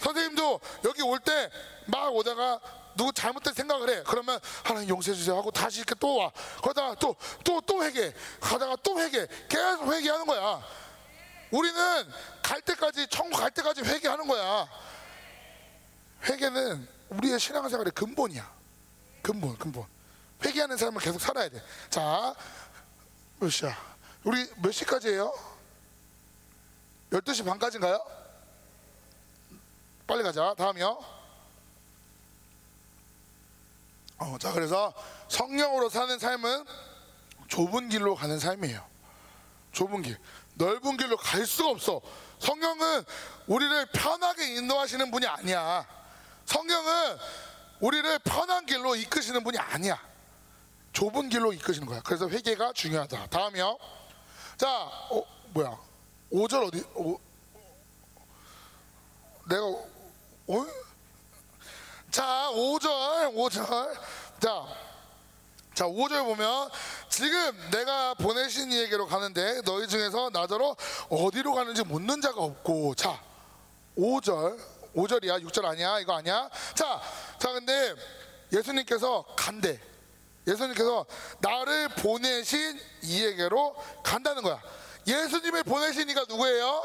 선생님도 여기 올 때 막 오다가 누구 잘못된 생각을 해. 그러면 하나님 용서해 주세요 하고 다시 이렇게 또 와. 그러다가 또 또 또 회개. 가다가 또 회개. 계속 회개하는 거야. 우리는 갈 때까지 천국 갈 때까지 회개하는 거야. 회개는 우리의 신앙생활의 근본이야. 근본, 근본. 회개하는 삶을 계속 살아야 돼. 자, 몇 시야? 우리 몇 시까지예요? 12시 반까지인가요? 빨리 가자. 다음이요. 어, 자, 그래서 성령으로 사는 삶은 좁은 길로 가는 삶이에요. 좁은 길. 넓은 길로 갈 수가 없어. 성경은 우리를 편하게 인도하시는 분이 아니야. 성경은 우리를 편한 길로 이끄시는 분이 아니야. 좁은 길로 이끄시는 거야. 그래서 회개가 중요하다. 다음이요. 자, 어, 뭐야? 5절 어디? 오, 내가 어? 자, 5절, 5절. 자, 자, 5절 보면 지금 내가 보내신 이에게로 가는데 너희 중에서 나더러 어디로 가는지 묻는 자가 없고 자, 5절. 5절이야. 6절 아니야. 이거 아니야. 자, 자 근데 예수님께서 간대. 예수님께서 나를 보내신 이에게로 간다는 거야. 예수님을 보내신 이가 누구예요?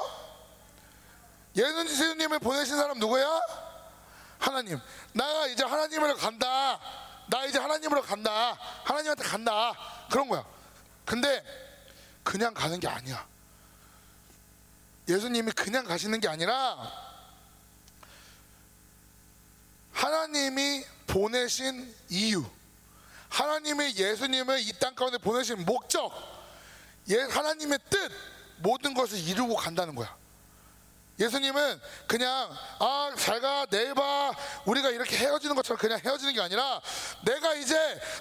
예수님을 보내신 사람 누구야? 하나님. 나 이제 하나님으로 간다. 나 이제 하나님으로 간다. 하나님한테 간다. 그런 거야. 근데 그냥 가는 게 아니야. 예수님이 그냥 가시는 게 아니라 하나님이 보내신 이유, 하나님의 예수님을 이 땅 가운데 보내신 목적, 예, 하나님의 뜻, 모든 것을 이루고 간다는 거야. 예수님은 그냥 아 잘가 내일 봐 우리가 이렇게 헤어지는 것처럼 그냥 헤어지는 게 아니라 내가 이제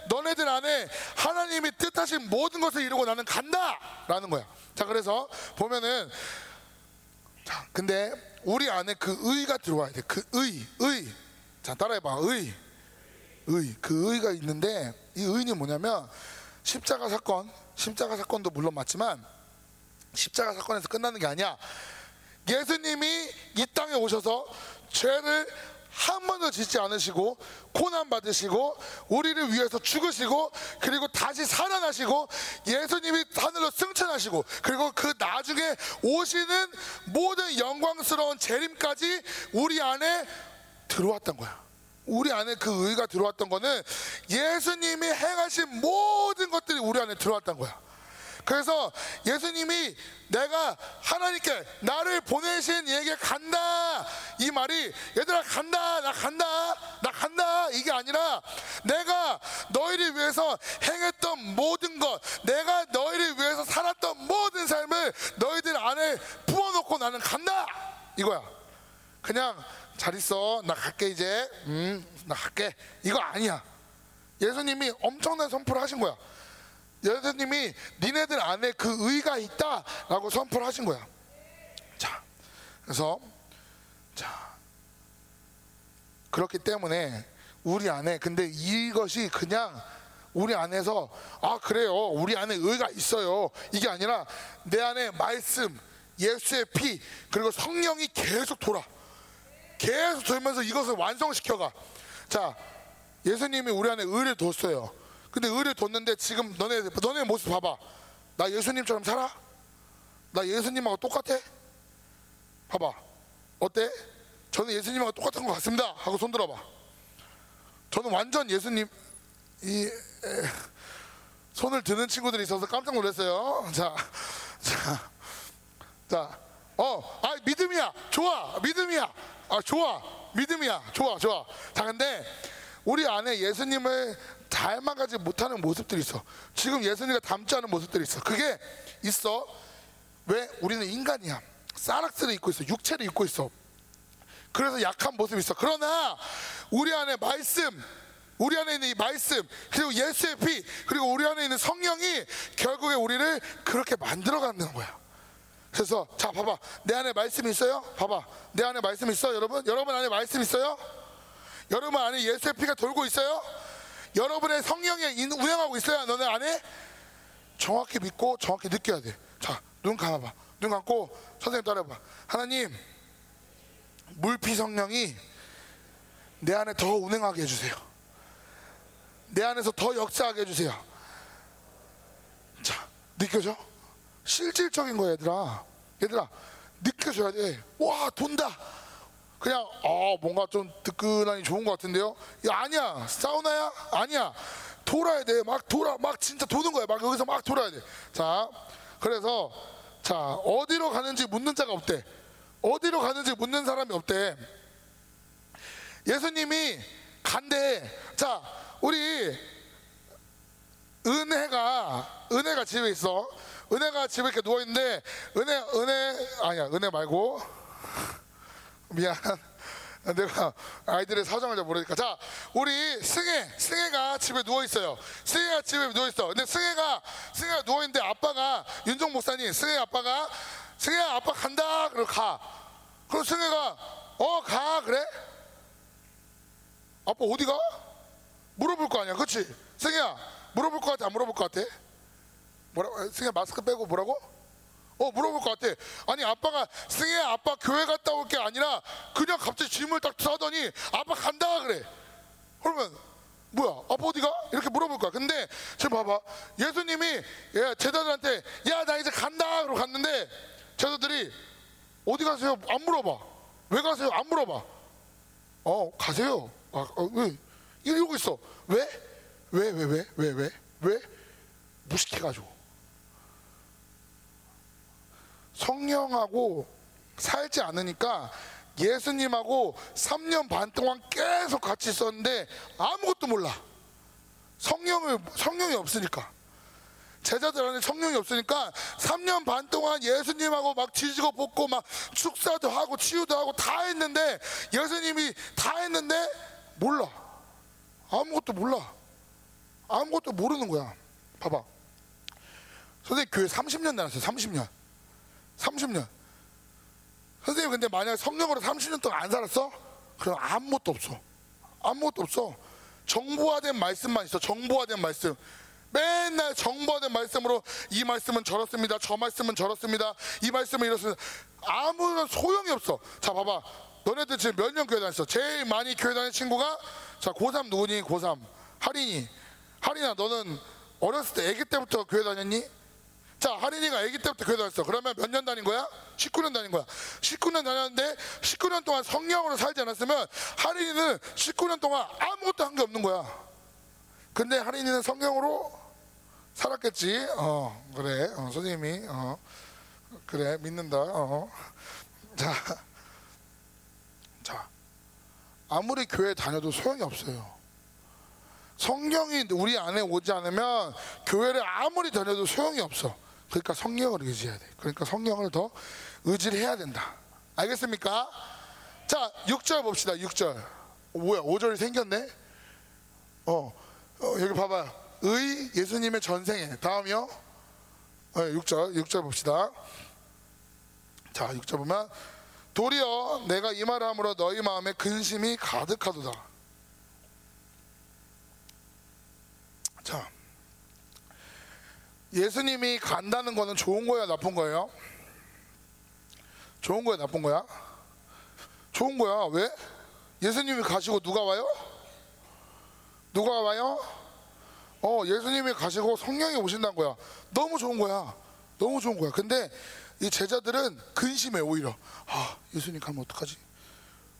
너네들 안에 하나님이 뜻하신 모든 것을 이루고 나는 간다라는 거야. 자 그래서 보면은 자 근데 우리 안에 그 의가 들어와야 돼. 그 의, 의. 자 따라해봐. 의, 의. 그 의가 있는데 이 의는 뭐냐면 십자가 사건, 십자가 사건도 물론 맞지만 십자가 사건에서 끝나는 게 아니야. 예수님이 이 땅에 오셔서 죄를 한 번도 짓지 않으시고 고난 받으시고 우리를 위해서 죽으시고 그리고 다시 살아나시고 예수님이 하늘로 승천하시고 그리고 그 나중에 오시는 모든 영광스러운 재림까지 우리 안에 들어왔던 거야. 우리 안에 그 의가 들어왔던 거는 예수님이 행하신 모든 것들이 우리 안에 들어왔던 거야. 그래서 예수님이 내가 하나님께 나를 보내신 이에게 간다. 이 말이 얘들아 간다 나 간다 나 간다. 이게 아니라 내가 너희를 위해서 행했던 모든 것 내가 너희를 위해서 살았던 모든 삶을 너희들 안에 부어놓고 나는 간다. 이거야. 그냥 잘 있어. 나 갈게 이제. 음나 갈게. 이거 아니야. 예수님이 엄청난 선포를 하신 거야 예수님이 니네들 안에 그 의가 있다라고 선포를 하신 거야. 자, 그래서 자 그렇기 때문에 우리 안에 근데 이것이 그냥 우리 안에서 아 그래요. 우리 안에 의가 있어요. 이게 아니라 내 안에 말씀 예수의 피 그리고 성령이 계속 돌아. 계속 돌면서 이것을 완성시켜가. 자 예수님이 우리 안에 의를 뒀어요 근데 의를 뒀는데 지금 너네 너네 모습 봐봐. 나 예수님처럼 살아? 나 예수님하고 똑같아? 봐봐. 어때? 저는 예수님하고 똑같은 것 같습니다. 하고 손 들어봐. 저는 완전 예수님 이 에, 손을 드는 친구들이 있어서 깜짝 놀랐어요. 자, 자, 자, 어, 아 믿음이야. 좋아, 믿음이야. 아 좋아, 믿음이야. 좋아, 좋아. 자, 근데 우리 안에 예수님을 닮아가지 못하는 모습들이 있어. 지금 예수님과 닮지 않은 모습들이 있어. 그게 있어. 왜? 우리는 인간이야. 사락스를 입고 있어. 육체를 입고 있어. 그래서 약한 모습이 있어. 그러나 우리 안에 말씀, 우리 안에 있는 이 말씀, 그리고 예수의 피, 그리고 우리 안에 있는 성령이 결국에 우리를 그렇게 만들어 가는 거야. 그래서 자 봐봐 내 안에 말씀 있어요? 봐봐 내 안에 말씀 있어 여러분? 여러분 안에 말씀 있어요? 여러분 안에 예수의 피가 돌고 있어요? 여러분의 성령이 운행하고 있어야 너네 안에 정확히 믿고 정확히 느껴야 돼. 자, 눈 감아봐. 눈 감고 선생님 따라해봐. 하나님, 물피 성령이 내 안에 더 운행하게 해주세요. 내 안에서 더 역사하게 해주세요. 자, 느껴져? 실질적인 거야, 얘들아. 얘들아, 느껴져야 돼. 와, 돈다. 그냥 어 뭔가 좀 뜨끈하니 좋은 것 같은데요? 야 아니야. 사우나야? 아니야. 돌아야 돼. 막 돌아 막 진짜 도는 거야. 막 여기서 막 돌아야 돼 자 그래서 자 어디로 가는지 묻는 자가 없대. 어디로 가는지 묻는 사람이 없대. 예수님이 간대. 자 우리 은혜가 은혜가 집에 있어. 은혜가 집에 이렇게 누워 있는데 은혜 은혜 아니야. 은혜 말고. 미안. 내가 아이들의 사정을 잘 모르니까. 자 우리 승혜 승혜가 집에 누워 있어요. 승혜가 집에 누워 있어. 근데 승혜가 승혜가 누워 있는데 아빠가 윤종 목사님 승혜 아빠가 승혜야 아빠 간다. 그러고 가. 그럼 승혜가 어 가. 그래? 아빠 어디 가? 물어볼 거 아니야. 그치? 승혜야 물어볼 것 같아? 안 물어볼 것 같아? 뭐라 승혜 마스크 빼고 뭐라고 어 물어볼 것 같아. 아니 아빠가 승혜 아빠 교회 갔다 올 게 아니라 그냥 갑자기 짐을 딱 싸더니 아빠 간다 그래. 그러면 뭐야 아빠 어디가? 이렇게 물어볼 거야. 근데 지금 봐봐 예수님이 예, 제자들한테 야 나 이제 간다 그러고 갔는데 제자들이 어디 가세요? 안 물어봐. 왜 가세요? 안 물어봐. 어 가세요. 아, 어, 왜 이러고 있어? 왜? 왜 왜 왜 왜 왜 왜? 무식해가지고. 성령하고 살지 않으니까 예수님하고 3년 반 동안 계속 같이 있었는데 아무것도 몰라. 성령을 성령이 없으니까. 제자들 안에 성령이 없으니까 3년 반 동안 예수님하고 막 지지고 볶고 막 축사도 하고 치유도 하고 다 했는데 예수님이 다 했는데 몰라. 아무것도 몰라. 아무것도 모르는 거야. 봐봐. 선생님 교회 30년 다녔어요. 30년. 30년. 선생님 근데 만약 성령으로 30년 동안 안 살았어? 그럼 아무것도 없어. 아무것도 없어. 정보화된 말씀만 있어. 정보화된 말씀. 맨날 정보화된 말씀으로 이 말씀은 저렇습니다. 저 말씀은 저렇습니다. 이 말씀은 이렇습니다. 아무런 소용이 없어. 자 봐봐. 너네들 지금 몇 년 교회 다녔어? 제일 많이 교회 다니는 친구가 자 고3 누구니? 고3 할인이 할인아 너는 어렸을 때 아기 때부터 교회 다녔니? 자, 할인이가 아기 때부터 교회 다녔어. 그러면 몇 년 다닌 거야? 19년 다닌 거야. 19년 다녔는데 19년 동안 성령으로 살지 않았으면 할인이는 19년 동안 아무것도 한 게 없는 거야. 근데 할인이는 성령으로 살았겠지. 어, 그래. 어, 선생님이 어, 그래 믿는다. 어. 자, 자, 아무리 교회 다녀도 소용이 없어요. 성령이 우리 안에 오지 않으면 교회를 아무리 다녀도 소용이 없어. 그러니까 성령을 의지해야 돼. 그러니까 성령을 더 의지를 해야 된다. 알겠습니까? 자, 6절 봅시다. 6절. 어, 뭐야? 5절이 생겼네? 어, 어, 여기 봐봐. 의 예수님의 전생에. 다음이요? 어, 6절. 6절 봅시다. 자, 6절 보면 도리어 내가 이 말을 함으로 너희 마음에 근심이 가득하도다. 자, 예수님이 간다는 거는 좋은 거야, 나쁜 거예요? 좋은 거야, 나쁜 거야? 좋은 거야. 왜? 예수님이 가시고 누가 와요? 누가 와요? 어, 예수님이 가시고 성령이 오신다는 거야. 너무 좋은 거야. 너무 좋은 거야. 근데 이 제자들은 근심해, 오히려. 아, 예수님 가면 어떡하지?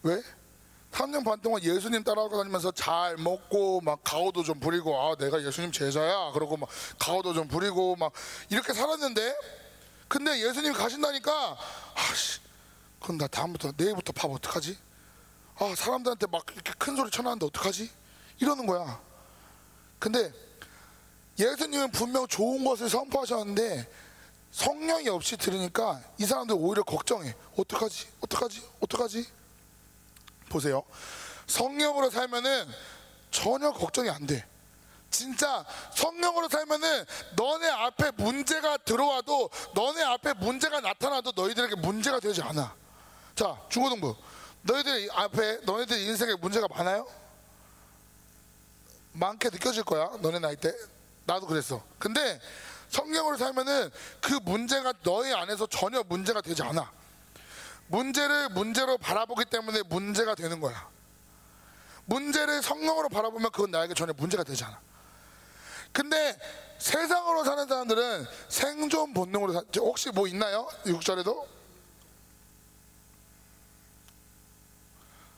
왜? 3년 반 동안 예수님 따라가고 다니면서 잘 먹고 막 가오도 좀 부리고 아 내가 예수님 제자야 그러고 막 가오도 좀 부리고 막 이렇게 살았는데 근데 예수님 가신다니까 아씨 그럼 나 다음부터 내일부터 밥 어떡하지? 아 사람들한테 막 이렇게 큰 소리 쳐놨는데 어떡하지? 이러는 거야 근데 예수님은 분명 좋은 것을 선포하셨는데 성령이 없이 들으니까 이 사람들 오히려 걱정해 어떡하지? 어떡하지? 어떡하지? 보세요. 성령으로 살면은 전혀 걱정이 안 돼. 진짜 성령으로 살면은 너네 앞에 문제가 들어와도 너네 앞에 문제가 나타나도 너희들에게 문제가 되지 않아. 자, 중고등부. 너희들 앞에 너희들 인생에 문제가 많아요? 많게 느껴질 거야. 너네 나이 때. 나도 그랬어. 근데 성령으로 살면은 그 문제가 너희 안에서 전혀 문제가 되지 않아. 문제를 문제로 바라보기 때문에 문제가 되는 거야. 문제를 성령으로 바라보면 그건 나에게 전혀 문제가 되지 않아. 근데 세상으로 사는 사람들은 생존 본능으로 사, 혹시 뭐 있나요? 6절에도?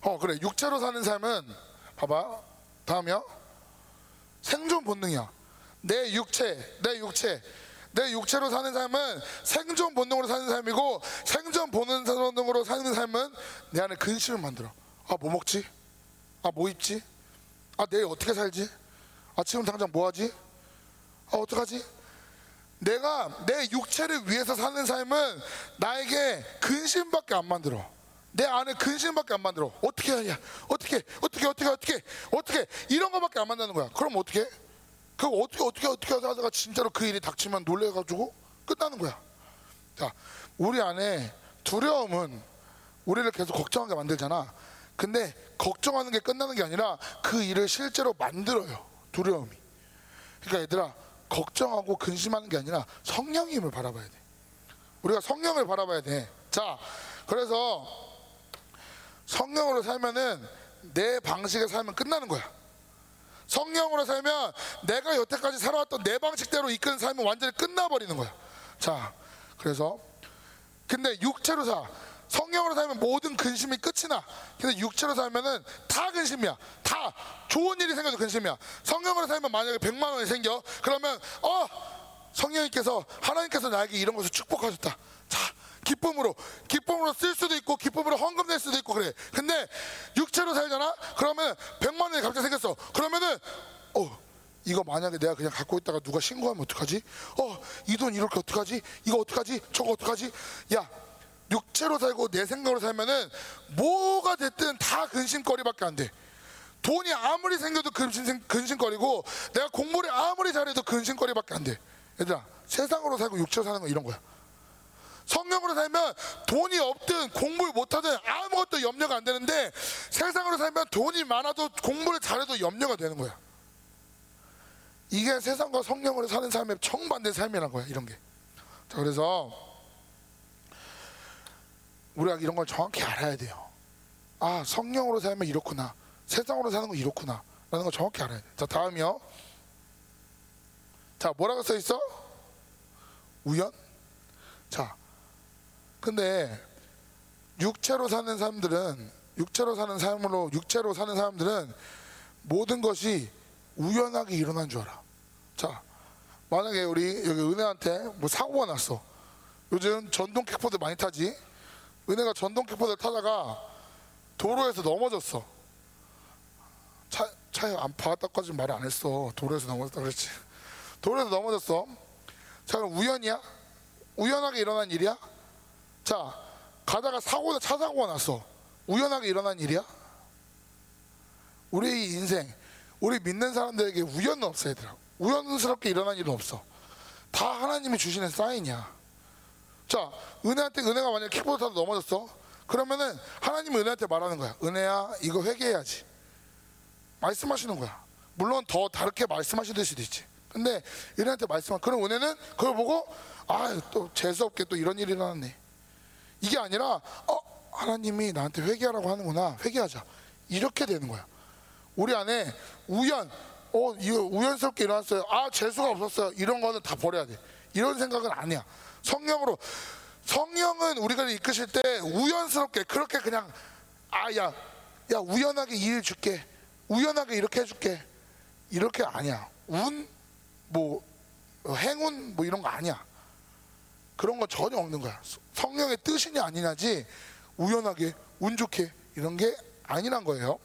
어 그래 육체로 사는 삶은 봐봐 다음이요 생존 본능이야 내 육체 내 육체 내 육체로 사는 삶은 생존 본능으로 사는 삶이고 생존 본능으로 사는 삶은 내 안에 근심을 만들어. 아 뭐 먹지? 아 뭐 입지? 아 내일 어떻게 살지? 아 지금 당장 뭐 하지? 어, 어떡하지? 내가 내 육체를 위해서 사는 삶은 나에게 근심밖에 안 만들어. 내 안에 근심밖에 안 만들어. 어떻게 하냐? 어떻게? 어떻게? 어떻게? 어떻게? 어떻게? 이런 거밖에 안 만드는 거야. 그럼 어떻게? 그 어떻게 어떻게 어떻게 하다가 진짜로 그 일이 닥치면 놀래가지고 끝나는 거야. 자, 우리 안에 두려움은 우리를 계속 걱정하게 만들잖아. 근데 걱정하는 게 끝나는 게 아니라 그 일을 실제로 만들어요. 두려움이. 그러니까 얘들아 걱정하고 근심하는 게 아니라 성령님을 바라봐야 돼. 우리가 성령을 바라봐야 돼. 자, 그래서 성령으로 살면은 내 방식의 삶은 끝나는 거야. 성령으로 살면 내가 여태까지 살아왔던 내 방식대로 이끄는 삶은 완전히 끝나버리는 거야. 자, 그래서 근데 육체로 사. 성령으로 살면 모든 근심이 끝이 나. 근데 육체로 살면은 다 근심이야. 다 좋은 일이 생겨도 근심이야. 성령으로 살면 만약에 100만 원이 생겨. 그러면 어 성령님께서 하나님께서 나에게 이런 것을 축복하셨다. 자, 기쁨으로 기쁨으로 쓸 수도 있고 기쁨으로 헌금 낼 수도 있고 그래. 근데 육체로 살잖아. 그러면 100만 원이 갑자기 생겼어. 그러면은 어 이거 만약에 내가 그냥 갖고 있다가 누가 신고하면 어떡하지? 어, 이 돈 이렇게 어떡하지? 이거 어떡하지? 저거 어떡하지? 야, 육체로 살고 내 생각으로 살면은 뭐가 됐든 다 근심거리밖에 안 돼. 돈이 아무리 생겨도 근심, 근심거리고 내가 공부를 아무리 잘해도 근심거리밖에 안 돼. 얘들아, 세상으로 살고 육체로 사는 건 이런 거야. 성령으로 살면 돈이 없든 공부를 못하든 아무것도 염려가 안 되는데 세상으로 살면 돈이 많아도 공부를 잘해도 염려가 되는 거야. 이게 세상과 성령으로 사는 삶의 정반대 삶이란 거야 이런 게. 자 그래서 우리가 이런 걸 정확히 알아야 돼요. 아 성령으로 살면 이렇구나. 세상으로 사는 건 이렇구나. 라는 걸 정확히 알아야 돼. 자 다음이요. 자 뭐라고 써 있어? 우연? 자 근데 육체로 사는 사람들은 육체로 사는 삶으로 육체로 사는 사람들은 모든 것이 우연하게 일어난 줄 알아. 자, 만약에 우리 여기 은혜한테 뭐 사고가 났어. 요즘 전동 킥보드 많이 타지. 은혜가 전동 킥보드 타다가 도로에서 넘어졌어. 차 차에 안 봤다까지 말 안 했어. 도로에서 넘어졌다 그랬지. 도로에서 넘어졌어. 자, 그럼 우연이야? 우연하게 일어난 일이야? 자, 가다가 사고나 차 사고가 났어. 우연하게 일어난 일이야? 우리 인생 우리 믿는 사람들에게 우연은 없어 얘들아. 우연스럽게 일어난 일은 없어. 다 하나님이 주시는 사인이야. 자 은혜한테 은혜가 만약에 킥보드 타다 넘어졌어? 그러면은 하나님이 은혜한테 말하는 거야. 은혜야 이거 회개해야지. 말씀하시는 거야. 물론 더 다르게 말씀하실 수도 있지. 근데 은혜한테 말씀하 그럼 은혜는 그걸 보고 아 또 재수 없게 또 이런 일이 일어났네 이게 아니라 어 하나님이 나한테 회개하라고 하는구나 회개하자 이렇게 되는 거야 우리 안에 우연, 어, 이거 우연스럽게 일어났어요. 아, 재수가 없었어요. 이런 거는 다 버려야 돼. 이런 생각은 아니야. 성령으로, 성령은 우리가 이끄실 때 우연스럽게, 그렇게 그냥, 아, 야, 야, 우연하게 이 일 줄게. 우연하게 이렇게 해줄게. 이렇게 아니야. 운, 뭐, 행운, 뭐 이런 거 아니야. 그런 거 전혀 없는 거야. 성령의 뜻이냐 아니냐지 우연하게, 운 좋게 이런 게 아니란 거예요.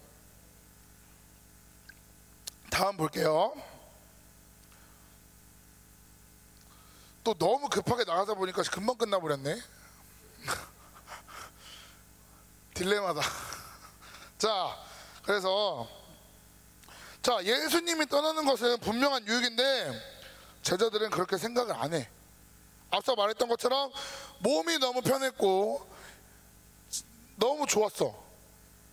다음 볼게요. 또 너무 급하게 나가다 보니까 금방 끝나버렸네. 딜레마다. 자, 그래서 자 예수님이 떠나는 것은 분명한 유익인데 제자들은 그렇게 생각을 안 해. 앞서 말했던 것처럼 몸이 너무 편했고 너무 좋았어.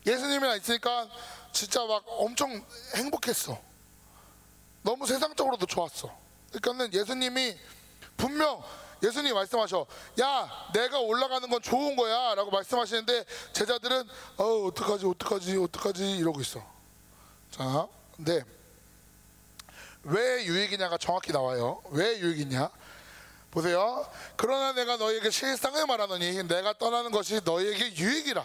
예수님이랑 있으니까 진짜 막 엄청 행복했어. 너무 세상적으로도 좋았어. 그러니까는 예수님이 분명 예수님이 말씀하셔. 야, 내가 올라가는 건 좋은 거야. 라고 말씀하시는데 제자들은 어, 어떡하지, 어떡하지, 어떡하지 이러고 있어. 자, 근데 왜 유익이냐가 정확히 나와요. 왜 유익이냐? 보세요. 그러나 내가 너에게 실상을 말하노니 내가 떠나는 것이 너에게 유익이라.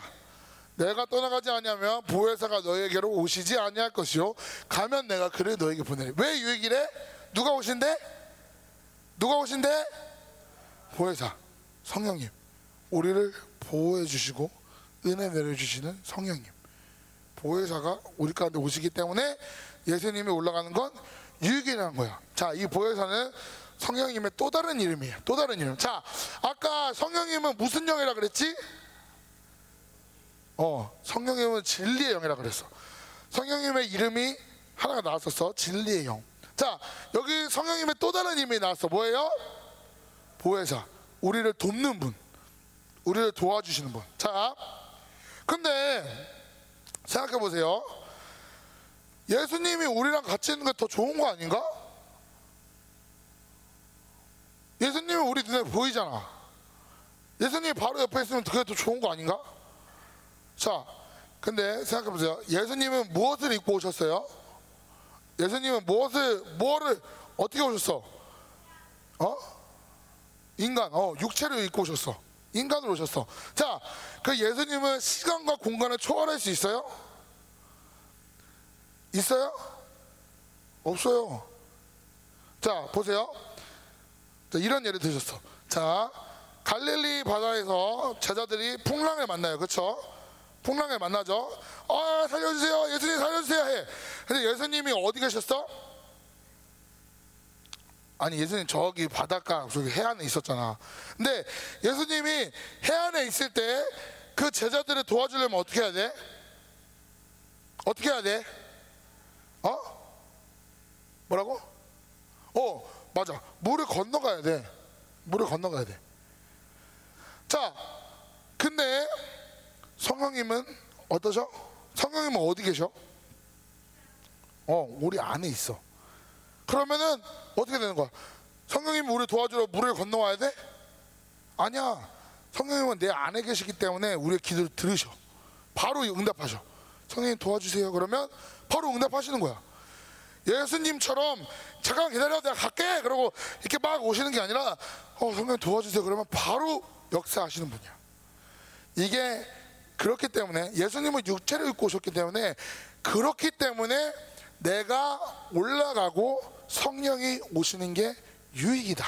내가 떠나가지 아니하면 보혜사가 너에게로 오시지 아니할 것이요 가면 내가 그를 너에게 보내리 왜 유익이래? 누가 오신대? 누가 오신대? 보혜사 성령님 우리를 보호해 주시고 은혜 내려 주시는 성령님 보혜사가 우리 가운데 오시기 때문에 예수님이 올라가는 건 유익이라는 거야. 자, 이 보혜사는 성령님의 또 다른 이름이에요. 또 다른 이름. 자, 아까 성령님은 무슨 영이라 그랬지? 어, 성령님은 진리의 영이라 그랬어. 성령님의 이름이 하나가 나왔었어. 진리의 영. 자, 여기 성령님의 또 다른 이름이 나왔어. 뭐예요? 보혜사. 우리를 돕는 분. 우리를 도와주시는 분. 자, 근데 생각해 보세요. 예수님이 우리랑 같이 있는 게 더 좋은 거 아닌가? 예수님은 우리 눈에 보이잖아. 예수님이 바로 옆에 있으면 그게 더 좋은 거 아닌가? 자, 근데 생각해 보세요. 예수님은 무엇을 입고 오셨어요? 예수님은 무엇을, 뭐를, 어떻게 오셨어? 어? 인간, 어, 육체를 입고 오셨어. 인간으로 오셨어. 자, 그 예수님은 시간과 공간을 초월할 수 있어요? 있어요? 없어요. 자, 보세요. 자, 이런 예를 드셨어. 자, 갈릴리 바다에서 제자들이 풍랑을 만나요. 그렇죠? 풍랑을 만나죠. 아, 살려주세요. 예수님 살려주세요. 해. 근데 예수님이 어디 계셨어? 아니 예수님 저기 바닷가 저기 해안에 있었잖아. 근데 예수님이 해안에 있을 때 그 제자들을 도와주려면 어떻게 해야 돼? 어떻게 해야 돼? 어? 뭐라고? 어 맞아 물을 건너가야 돼. 물을 건너가야 돼. 자 근데 성령님은 어떠셔? 성령님은 어디 계셔? 어 우리 안에 있어. 그러면은 어떻게 되는 거야? 성령님이 우리 도와주러 물을 건너와야 돼? 아니야. 성령님은 내 안에 계시기 때문에 우리의 기도를 들으셔. 바로 응답하셔. 성령님 도와주세요. 그러면 바로 응답하시는 거야. 예수님처럼 잠깐 기다려 내가 갈게. 그러고 이렇게 막 오시는 게 아니라 어 성령님 도와주세요. 그러면 바로 역사하시는 분이야. 이게 그렇기 때문에 예수님은 육체를 입고 오셨기 때문에 그렇기 때문에 내가 올라가고 성령이 오시는 게 유익이다.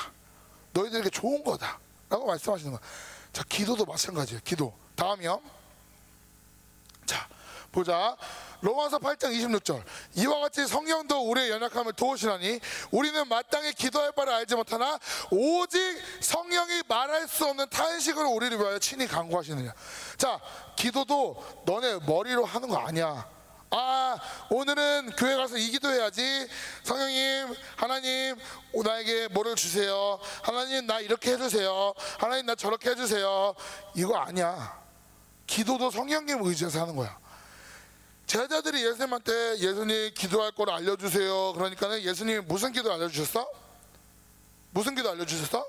너희들에게 좋은 거다. 라고 말씀하시는 거야. 자, 기도도 마찬가지예요. 기도. 다음이요. 자, 보자. 로마서 8장 26절. 이와 같이 성령도 우리의 연약함을 도우시나니 우리는 마땅히 기도할 바를 알지 못하나 오직 성령이 말할 수 없는 탄식으로 우리를 위하여 친히 간구하시느냐. 자, 기도도 너네 머리로 하는 거 아니야. 아, 오늘은 교회 가서 이 기도해야지. 성령님, 하나님, 나에게 뭐를 주세요. 하나님, 나 이렇게 해주세요. 하나님, 나 저렇게 해주세요. 이거 아니야. 기도도 성령님 의지해서 하는 거야. 제자들이 예수님한테 예수님 기도할 걸 알려주세요. 그러니까는 예수님이 무슨 기도 알려주셨어? 무슨 기도 알려주셨어?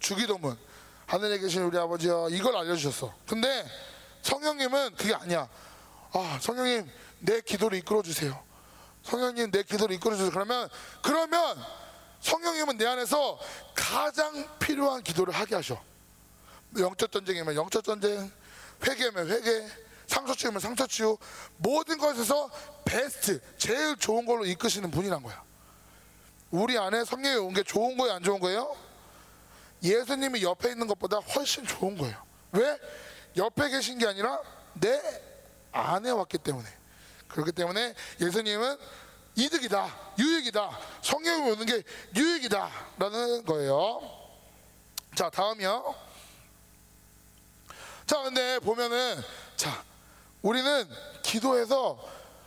주기도문. 하늘에 계신 우리 아버지여 이걸 알려주셨어. 근데 성령님은 그게 아니야. 아, 성령님 내 기도를 이끌어 주세요. 성령님 내 기도를 이끌어 주세요. 그러면 그러면 성령님은 내 안에서 가장 필요한 기도를 하게 하셔. 영적 전쟁이면 영적 전쟁, 회개면 회개, 상처 치유면 상처 치유, 모든 것에서 베스트, 제일 좋은 걸로 이끄시는 분이란 거야. 우리 안에 성령이 온 게 좋은 거예요, 안 좋은 거예요? 예수님이 옆에 있는 것보다 훨씬 좋은 거예요. 왜? 옆에 계신 게 아니라 내 안에 왔기 때문에. 그렇기 때문에 예수님은 이득이다, 유익이다, 성령이 오는 게 유익이다 라는 거예요. 자, 다음이요. 자, 근데 보면은 자, 우리는 기도해서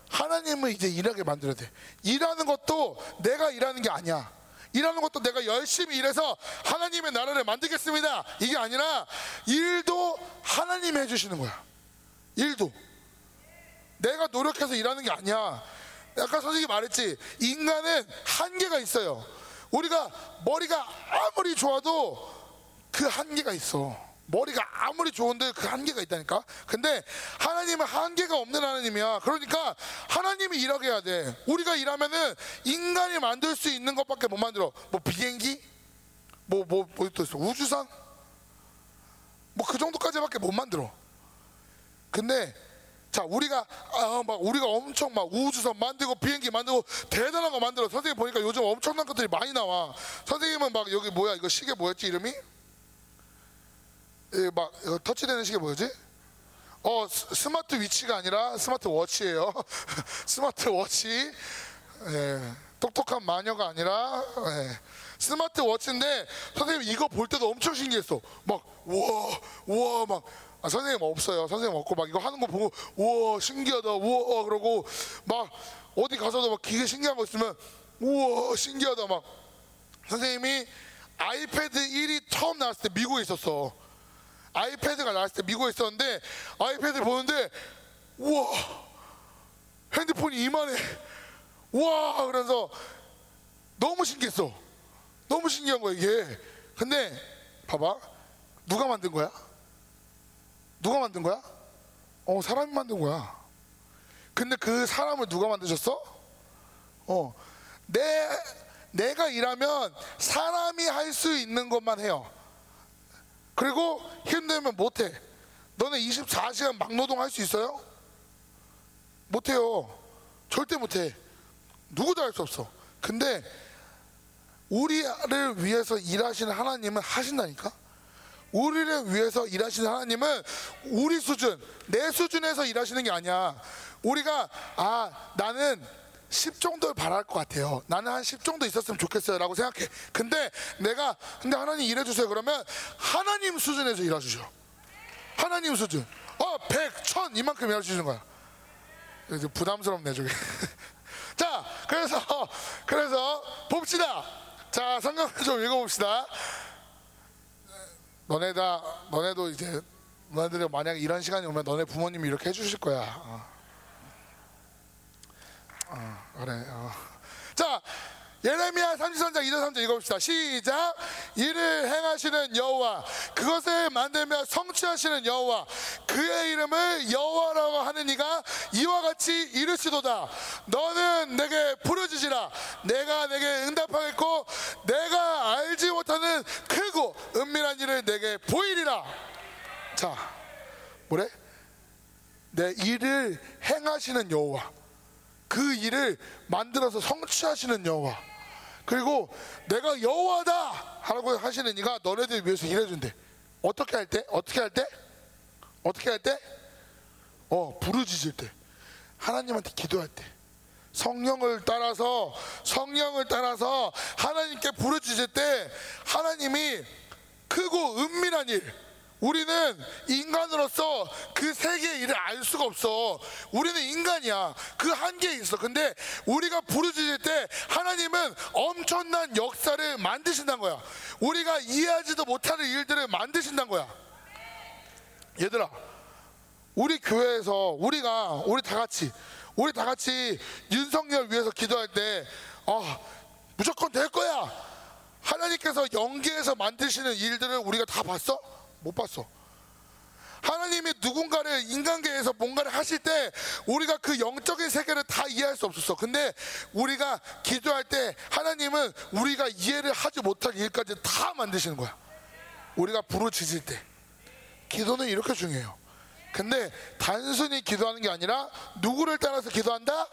하나님을 이제 일하게 만들어야 돼. 일하는 것도 내가 일하는 게 아니야. 일하는 것도 내가 열심히 일해서 하나님의 나라를 만들겠습니다. 이게 아니라 일도 하나님이 해주시는 거야. 일도. 내가 노력해서 일하는 게 아니야. 아까 선생님이 말했지. 인간은 한계가 있어요. 우리가 머리가 아무리 좋아도 그 한계가 있어. 머리가 아무리 좋은데 그 한계가 있다니까. 근데 하나님은 한계가 없는 하나님이야. 그러니까 하나님이 일하게 해야 돼. 우리가 일하면은 인간이 만들 수 있는 것밖에 못 만들어. 뭐 비행기? 뭐 뭐 뭐 또 있어? 우주선? 뭐 그 정도까지밖에 못 만들어. 근데 자 우리가 아, 막 우리가 엄청 막 우주선 만들고 비행기 만들고 대단한 거 만들어 선생님 보니까 요즘 엄청난 것들이 많이 나와 선생님은 막 여기 뭐야 이거 시계 뭐였지 이름이 예, 막 이거 터치되는 시계 뭐였지? 어 스- 스마트 위치가 아니라 스마트 워치예요. 스마트 워치. 예, 똑똑한 마녀가 아니라 예, 스마트 워치인데 선생님 이거 볼 때도 엄청 신기했어. 막 우와 우와 막. 아, 선생님 없어요. 선생님 없고 막 이거 하는 거 보고 우와 신기하다. 우와 그러고 막 어디 가서도 막 기계 신기한 거 있으면 우와 신기하다. 막 선생님이 아이패드 1이 처음 나왔을 때 미국에 있었어. 아이패드가 나왔을 때 미국에 있었는데 아이패드를 보는데 우와 핸드폰이 이만해. 와 그래서 너무 신기했어. 너무 신기한 거야 이게. 근데 봐봐 누가 만든 거야? 누가 만든 거야? 어 사람이 만든 거야. 근데 그 사람을 누가 만드셨어? 어 내 내가 일하면 사람이 할 수 있는 것만 해요. 그리고 힘들면 못해. 너네 24시간 막노동 할 수 있어요? 못해요. 절대 못해. 누구도 할 수 없어. 근데 우리를 위해서 일하시는 하나님은 하신다니까? 우리를 위해서 일하시는 하나님은 우리 수준, 내 수준에서 일하시는 게 아니야. 우리가, 아, 나는 10 정도를 바랄 것 같아요. 나는 한 10 정도 있었으면 좋겠어요. 라고 생각해. 근데 내가, 근데 하나님 일해주세요. 그러면 하나님 수준에서 일해주셔. 하나님 수준. 어, 100, 1000 이만큼 일해주시는 거야. 이제 부담스럽네, 저게. 자, 그래서, 그래서 봅시다. 자, 성경을 좀 읽어봅시다. 너네 다, 너네도 이제, 너네들이 만약 이런 시간이 오면 너네 부모님이 이렇게 해주실 거야. 어. 어, 그래. 어. 자, 예레미야 33장 2절 3절 읽어봅시다. 시작. 이를 행하시는 여호와, 그것을 만들며 성취하시는 여호와, 그의 이름을 여호와라고 하는 이가 이와 같이 이르시도다. 너는 내게 부르짖으라. 내가 내게 응답하겠고, 내가 알지 못하는 크고 은밀한 일을 내게 보이리라. 자, 뭐래? 내 일을 행하시는 여호와. 그 일을 만들어서 성취하시는 여호와 그리고 내가 여호와다 하라고 하시는 이가 너네들 위해서 일해준대 어떻게 할 때? 어떻게 할 때? 어떻게 할 때? 어 부르짖을 때 하나님한테 기도할 때 성령을 따라서 성령을 따라서 하나님께 부르짖을 때 하나님이 크고 은밀한 일 우리는 인간으로서 그 세계의 일을 알 수가 없어. 우리는 인간이야. 그 한계에 있어. 근데 우리가 부르짖을 때 하나님은 엄청난 역사를 만드신다는 거야. 우리가 이해하지도 못하는 일들을 만드신다는 거야. 얘들아, 우리 교회에서 우리가 우리 다 같이 우리 다 같이 윤석열 위해서 기도할 때 아, 무조건 될 거야. 하나님께서 연계해서 만드시는 일들을 우리가 다 봤어? 못 봤어. 하나님이 누군가를 인간계에서 뭔가를 하실 때 우리가 그 영적인 세계를 다 이해할 수 없었어. 근데 우리가 기도할 때 하나님은 우리가 이해를 하지 못할 일까지 다 만드시는 거야. 우리가 부르짖을 때. 기도는 이렇게 중요해요. 근데 단순히 기도하는 게 아니라 누구를 따라서 기도한다?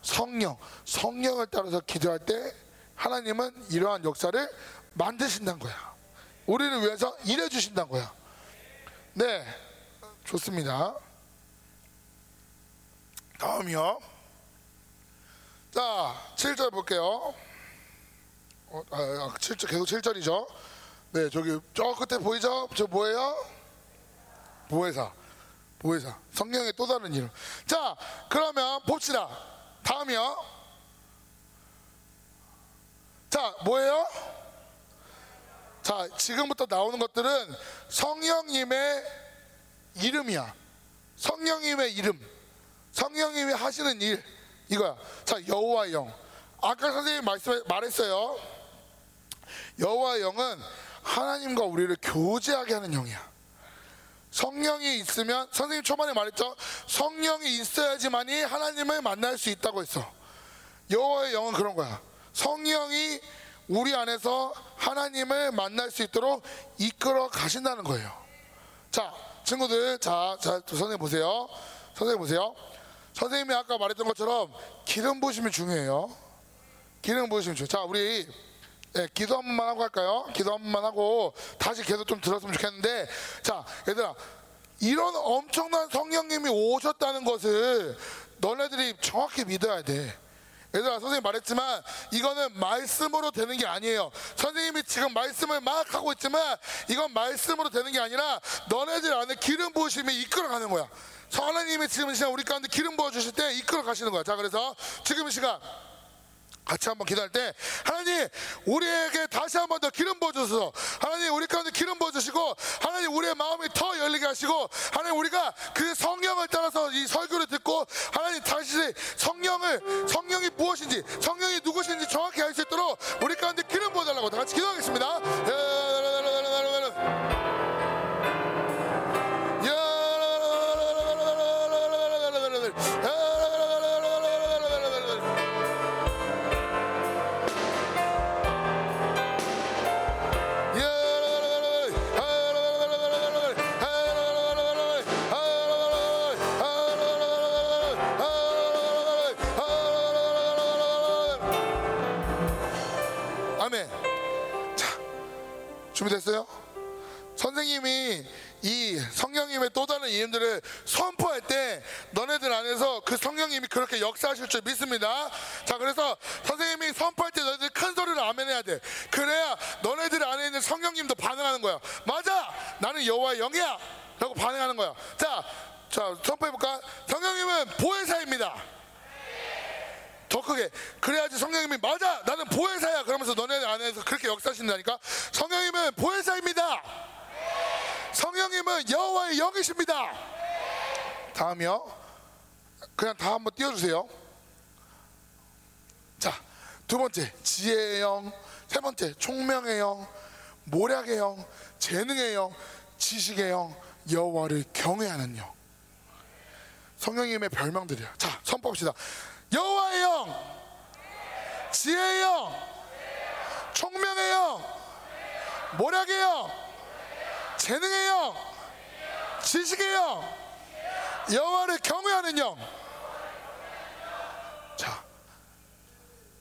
성령. 성령을 따라서 기도할 때 하나님은 이러한 역사를 만드신다는 거야. 우리를 위해서 일해 주신다는 거야. 네, 좋습니다. 다음이요. 자, 7절 볼게요. 어, 아, 7절, 아, 계속 7절이죠. 네, 저기, 저 끝에 보이죠? 저 뭐예요? 보혜사. 보혜사. 성령의 또 다른 이름. 자, 그러면 봅시다. 다음이요. 자, 뭐예요? 자, 지금부터 나오는 것들은 성령님의 이름이야. 성령님의 이름. 성령님이 하시는 일. 이거야. 자, 여호와 영. 아까 선생님이 말씀 말했어요. 여호와 영은 하나님과 우리를 교제하게 하는 영이야. 성령이 있으면 선생님 초반에 말했죠. 성령이 있어야지만이 하나님을 만날 수 있다고 했어. 여호와의 영은 그런 거야. 성령이 우리 안에서 하나님을 만날 수 있도록 이끌어 가신다는 거예요. 자, 친구들, 자, 자, 선생님 보세요. 선생님 보세요. 선생님이 아까 말했던 것처럼 기름 부심이 중요해요. 기름 부심이 중요해요. 자, 우리 네, 기도 한 번만 하고 갈까요? 기도 한 번만 하고 다시 계속 좀 들었으면 좋겠는데 자, 얘들아 이런 엄청난 성령님이 오셨다는 것을 너네들이 정확히 믿어야 돼. 얘들아 선생님 말했지만 이거는 말씀으로 되는 게 아니에요. 선생님이 지금 말씀을 막 하고 있지만 이건 말씀으로 되는 게 아니라 너네들 안에 기름 부으심이 이끌어가는 거야. 하나님이 지금 이 시간 우리 가운데 기름 부어 주실 때 이끌어 가시는 거야. 자 그래서 지금 이 시간 같이 한번 기도할 때 하나님 우리에게 다시 한번 더 기름 부어주소서. 하나님 우리 가운데 기름 부어주시고 하나님 우리의 마음이 더 열리게 하시고 하나님 우리가 그 성령을 따라서 이 설교를 듣고 하나님 다시 성령을 성령이 무엇인지 성령이 누구신지 정확히 알 수 있도록 우리 가운데 기름 부어달라고 다 같이 기도하겠습니다 준비됐어요? 선생님이 이 성령님의 또 다른 이름들을 선포할 때 너네들 안에서 그 성령님이 그렇게 역사하실 줄 믿습니다. 자, 그래서 선생님이 선포할 때 너희들 큰 소리로 아멘 해야 돼. 그래야 너네들 안에 있는 성령님도 반응하는 거야. 맞아! 나는 여호와의 영이야! 라고 반응하는 거야. 자, 자, 선포해볼까? 성령님은 보혜사입니다. 더 크게. 그래야지 성령님이 맞아! 나는 보혜사야! 그러면서 너네 안에서 그렇게 역사하신다니까? 성령님은 보혜사입니다! 성령님은 여호와의 영이십니다! 다음이요 그냥 다 한번 띄워주세요. 자두 번째. 지혜의 영세 번째. 총명의 영. 모략의 영. 재능의 영. 지식의 영. 여호와를 경외하는 영. 성령님의 별명들이야. 자 선포합시다 여호와의 영, 지혜의 영, 총명의 영, 모략의 영, 재능의 영, 지식의 영, 여호와를 경외하는 영. 자,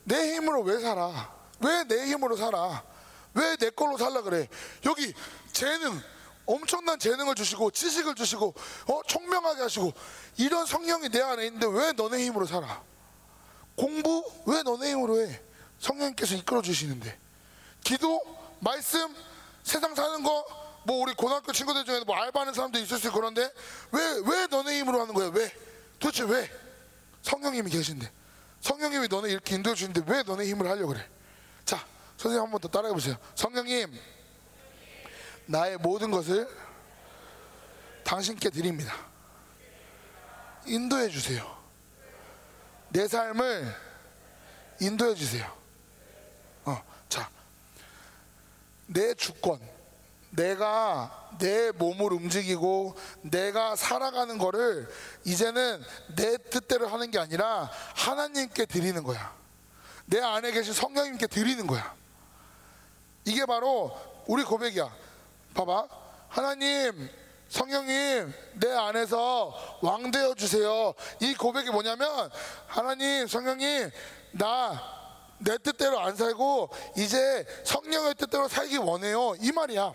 내 힘으로 왜 살아? 왜 내 힘으로 살아? 왜 내 걸로 살라 그래? 여기 재능, 엄청난 재능을 주시고 지식을 주시고 어 총명하게 하시고 이런 성령이 내 안에 있는데 왜 너네 힘으로 살아? 공부? 왜 너네 힘으로 해? 성령님께서 이끌어 주시는데. 기도? 말씀? 세상 사는 거? 뭐 우리 고등학교 친구들 중에도 뭐 알바하는 사람도 있을 수 그런데 왜 왜 너네 힘으로 하는 거야? 왜? 도대체 왜? 성령님이 계신데. 성령님이 너네 이렇게 인도해 주는데 왜 너네 힘을 하려고 그래? 자 선생님 한 번 더 따라해 보세요. 성령님 나의 모든 것을 당신께 드립니다. 인도해 주세요 내 삶을 인도해 주세요. 어, 자, 내 주권, 내가 내 몸을 움직이고 내가 살아가는 거를 이제는 내 뜻대로 하는 게 아니라 하나님께 드리는 거야. 내 안에 계신 성령님께 드리는 거야. 이게 바로 우리 고백이야. 봐봐. 하나님, 성령님 내 안에서 왕 되어 주세요. 이 고백이 뭐냐면 하나님 성령님 나 내 뜻대로 안 살고 이제 성령의 뜻대로 살기 원해요. 이 말이야.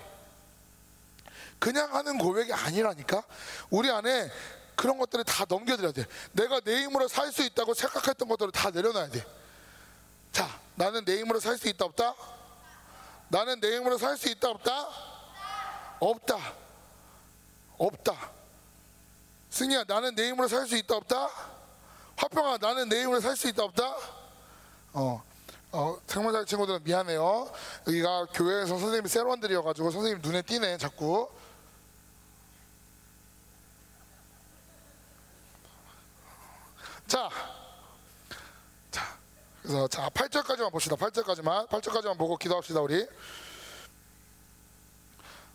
그냥 하는 고백이 아니라니까. 우리 안에 그런 것들을 다 넘겨드려야 돼. 내가 내 힘으로 살 수 있다고 생각했던 것들을 다 내려놔야 돼. 자, 나는 내 힘으로 살 수 있다 없다? 나는 내 힘으로 살 수 있다 없다? 없다. 없다. 승희야, 나는 내 힘으로 살 수 있다 없다? 화평아, 나는 내 힘으로 살 수 있다 없다? 어, 어, 생물대 친구들은 미안해요. 여기가 교회에서 선생님이 세로원들이어가지고 선생님 눈에 띄네, 자꾸. 자, 자, 그래서 자, 8절까지만 봅시다. 8절까지만. 8절까지만 보고 기도합시다, 우리.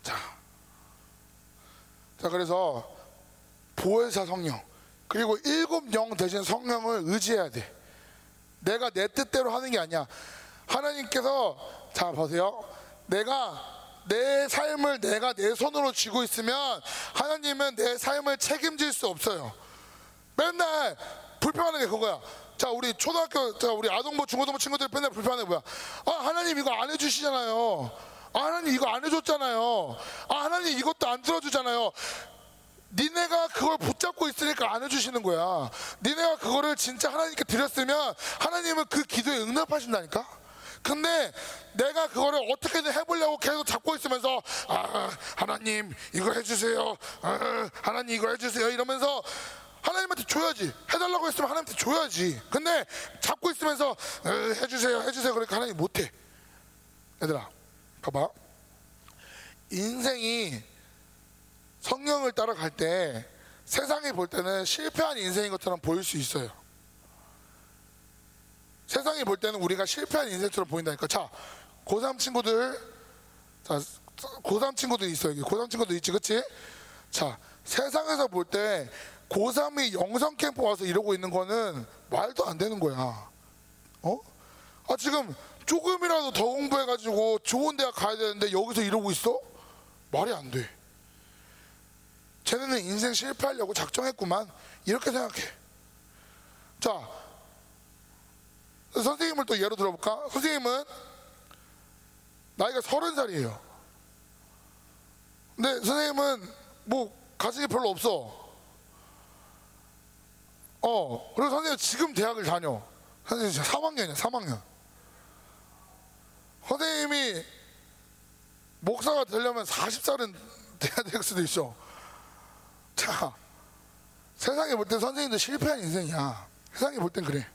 자, 자, 그래서 보혜사 성령 그리고 일곱 영 대신 성령을 의지해야 돼. 내가 내 뜻대로 하는 게 아니야. 하나님께서 자 보세요. 내가 내 삶을 내가 내 손으로 쥐고 있으면 하나님은 내 삶을 책임질 수 없어요. 맨날 불평하는 게 그거야. 자 우리 초등학교 자 우리 아동부 중고등부 친구들 맨날 불평하는 게 뭐야? 아 하나님 이거 안 해주시잖아요. 아 하나님 이거 안 해줬잖아요. 아 하나님 이것도 안 들어주잖아요. 니네가 그걸 붙잡고 있으니까 안 해주시는 거야. 니네가 그거를 진짜 하나님께 드렸으면 하나님은 그 기도에 응답하신다니까. 근데 내가 그거를 어떻게든 해보려고 계속 잡고 있으면서 아 하나님 이거 해주세요. 아, 하나님 이거 해주세요. 이러면서 하나님한테 줘야지. 해달라고 했으면 하나님한테 줘야지. 근데 잡고 있으면서 어, 해주세요, 해주세요. 그러니까 하나님 못해. 얘들아, 봐봐. 인생이 성령을 따라갈 때 세상이 볼 때는 실패한 인생인 것처럼 보일 수 있어요. 세상이 볼 때는 우리가 실패한 인생처럼 보인다니까. 자, 고3 친구들, 자, 고3 친구들 있어, 여기. 고3 친구들 있지, 그치? 자, 세상에서 볼 때 고3이 영성 캠프 와서 이러고 있는 거는 말도 안 되는 거야. 어? 아, 지금 조금이라도 더 공부해가지고 좋은 대학 가야 되는데 여기서 이러고 있어? 말이 안 돼. 쟤네는 인생 실패하려고 작정했구만. 이렇게 생각해. 자, 선생님을 또 예로 들어볼까? 선생님은 나이가 서른 살이에요. 근데 선생님은 뭐 가진 게 별로 없어. 어, 그리고 선생님 지금 대학을 다녀. 선생님 지금 3학년이야, 3학년. 선생님이 목사가 되려면 40살은 돼야 될 수도 있어. 자, 세상에 볼 땐 선생님도 실패한 인생이야. 세상에 볼 땐 그래.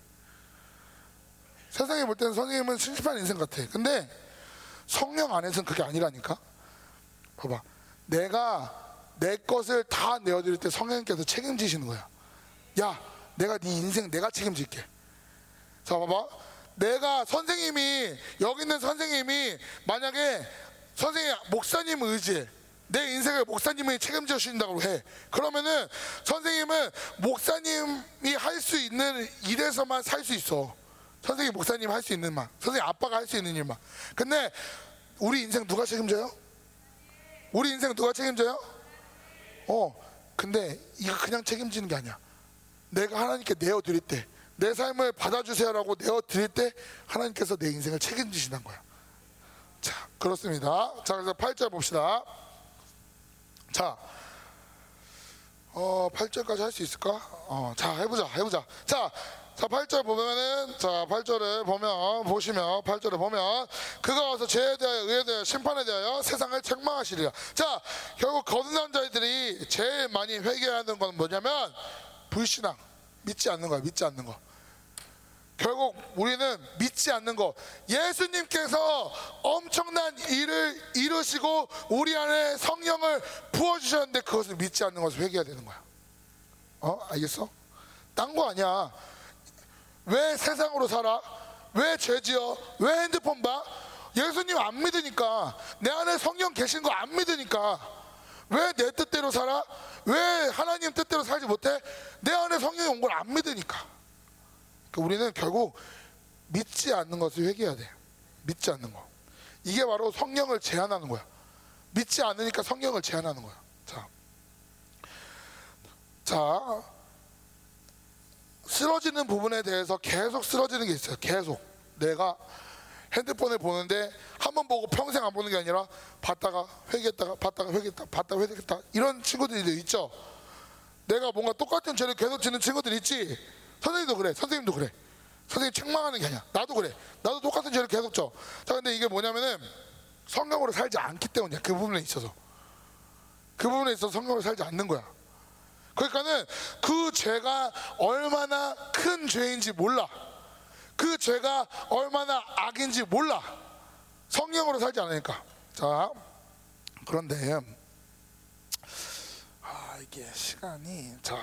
세상에 볼 때는 선생님은 실패한 인생 같아. 근데 성령 안에서는 그게 아니라니까. 봐봐. 내가 내 것을 다 내어드릴 때 성령님께서 책임지시는 거야. 야, 내가 네 인생 내가 책임질게. 자, 봐봐. 내가 선생님이 여기 있는 선생님이 만약에 선생님 목사님 의지해. 내 인생을 목사님이 책임져 주신다고 해. 그러면은 선생님은 목사님이 할 수 있는 일에서만 살 수 있어. 선생님 목사님 할 수 있는 만 선생님 아빠가 할 수 있는 일만 근데 우리 인생 누가 책임져요? 우리 인생 누가 책임져요? 어 근데 이거 그냥 책임지는 게 아니야 내가 하나님께 내어 드릴 때 내 삶을 받아주세요라고 내어 드릴 때 하나님께서 내 인생을 책임지시는 거야 자 그렇습니다 자 그래서 8절 봅시다 자 어, 8절까지 할 수 있을까? 어, 자, 해보자, 해보자. 자, 자, 8절 보면은, 자, 8절을 보면, 보시면, 8절을 보면, 그가 와서 죄에 대하여, 의에 대하여, 심판에 대하여 세상을 책망하시리라. 자, 결국 거듭난 자들이 제일 많이 회개하는 건 뭐냐면, 불신앙. 믿지 않는 거야, 믿지 않는 거. 결국 우리는 믿지 않는 거. 예수님께서 엄청난 일을 이루시고 우리 안에 성령을 부어주셨는데 그것을 믿지 않는 것을 회개해야 되는 거야. 어? 알겠어? 딴 거 아니야. 왜 세상으로 살아? 왜 죄지어? 왜 핸드폰 봐? 예수님 안 믿으니까. 내 안에 성령 계신 거 안 믿으니까. 왜 내 뜻대로 살아? 왜 하나님 뜻대로 살지 못해? 내 안에 성령이 온 걸 안 믿으니까. 그러니까 우리는 결국 믿지 않는 것을 회개해야 돼. 믿지 않는 거. 이게 바로 성령을 제한하는 거야. 믿지 않으니까 성령을 제한하는 거야. 자, 자, 쓰러지는 부분에 대해서 계속 쓰러지는 게 있어요. 계속 내가 핸드폰을 보는데 한 번 보고 평생 안 보는 게 아니라 봤다가 회개했다가 봤다가 회개했다 봤다가 회개했다 이런 친구들이 있죠. 내가 뭔가 똑같은 죄를 계속 지는 친구들 있지. 선생님도 그래. 선생님도 그래. 선생님 책망하는 게 아니야. 나도 그래. 나도 똑같은 죄를 계속 져. 자, 근데 이게 뭐냐면은 성경으로 살지 않기 때문이야. 그 부분에 있어서. 그 부분에 있어서 성경으로 살지 않는 거야. 그러니까는 그 죄가 얼마나 큰 죄인지 몰라. 그 죄가 얼마나 악인지 몰라. 성령으로 살지 않으니까. 자, 그런데 아 이게 시간이 자,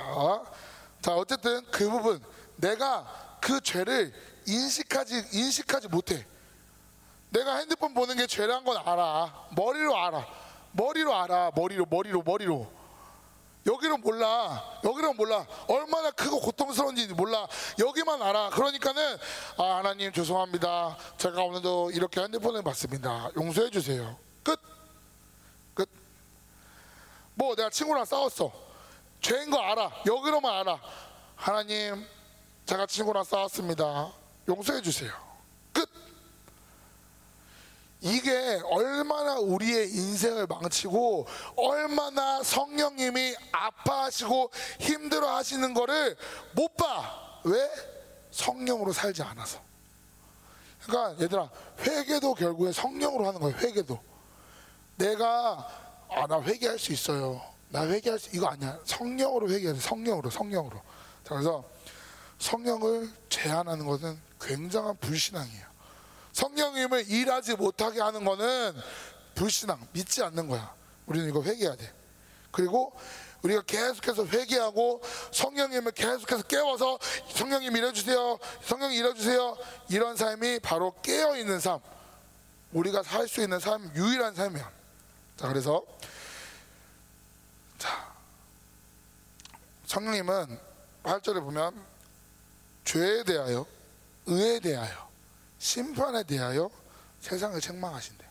자 어쨌든 그 부분 내가 그 죄를 인식하지 인식하지 못해. 내가 핸드폰 보는 게 죄란 건 알아. 머리로 알아. 머리로 알아. 머리로 머리로 머리로. 여기는 몰라. 여기는 몰라. 얼마나 크고 고통스러운지 몰라. 여기만 알아. 그러니까는 아 하나님 죄송합니다. 제가 오늘도 이렇게 핸드폰을 봤습니다. 용서해 주세요. 끝. 끝. 뭐 내가 친구랑 싸웠어. 죄인 거 알아. 여기로만 알아. 하나님 제가 친구랑 싸웠습니다. 용서해 주세요. 끝. 이게 얼마나 우리의 인생을 망치고 얼마나 성령님이 아파하시고 힘들어 하시는 거를 못 봐. 왜? 성령으로 살지 않아서. 그러니까 얘들아, 회개도 결국에 성령으로 하는 거예요. 회개도. 내가 아, 나 회개할 수 있어요. 나 회개할 수 이거 아니야. 성령으로 회개해야 돼. 성령으로, 성령으로. 자, 그래서 성령을 제한하는 것은 굉장한 불신앙이에요. 성령님을 일하지 못하게 하는 거는 불신앙, 믿지 않는 거야. 우리는 이거 회개해야 돼. 그리고 우리가 계속해서 회개하고 성령님을 계속해서 깨워서 성령님 일해주세요. 성령 일해주세요. 이런 삶이 바로 깨어있는 삶. 우리가 살 수 있는 삶, 유일한 삶이야. 자, 그래서 성령님은 8절에 보면 죄에 대하여, 의에 대하여, 심판에 대하여 세상을 책망하신대.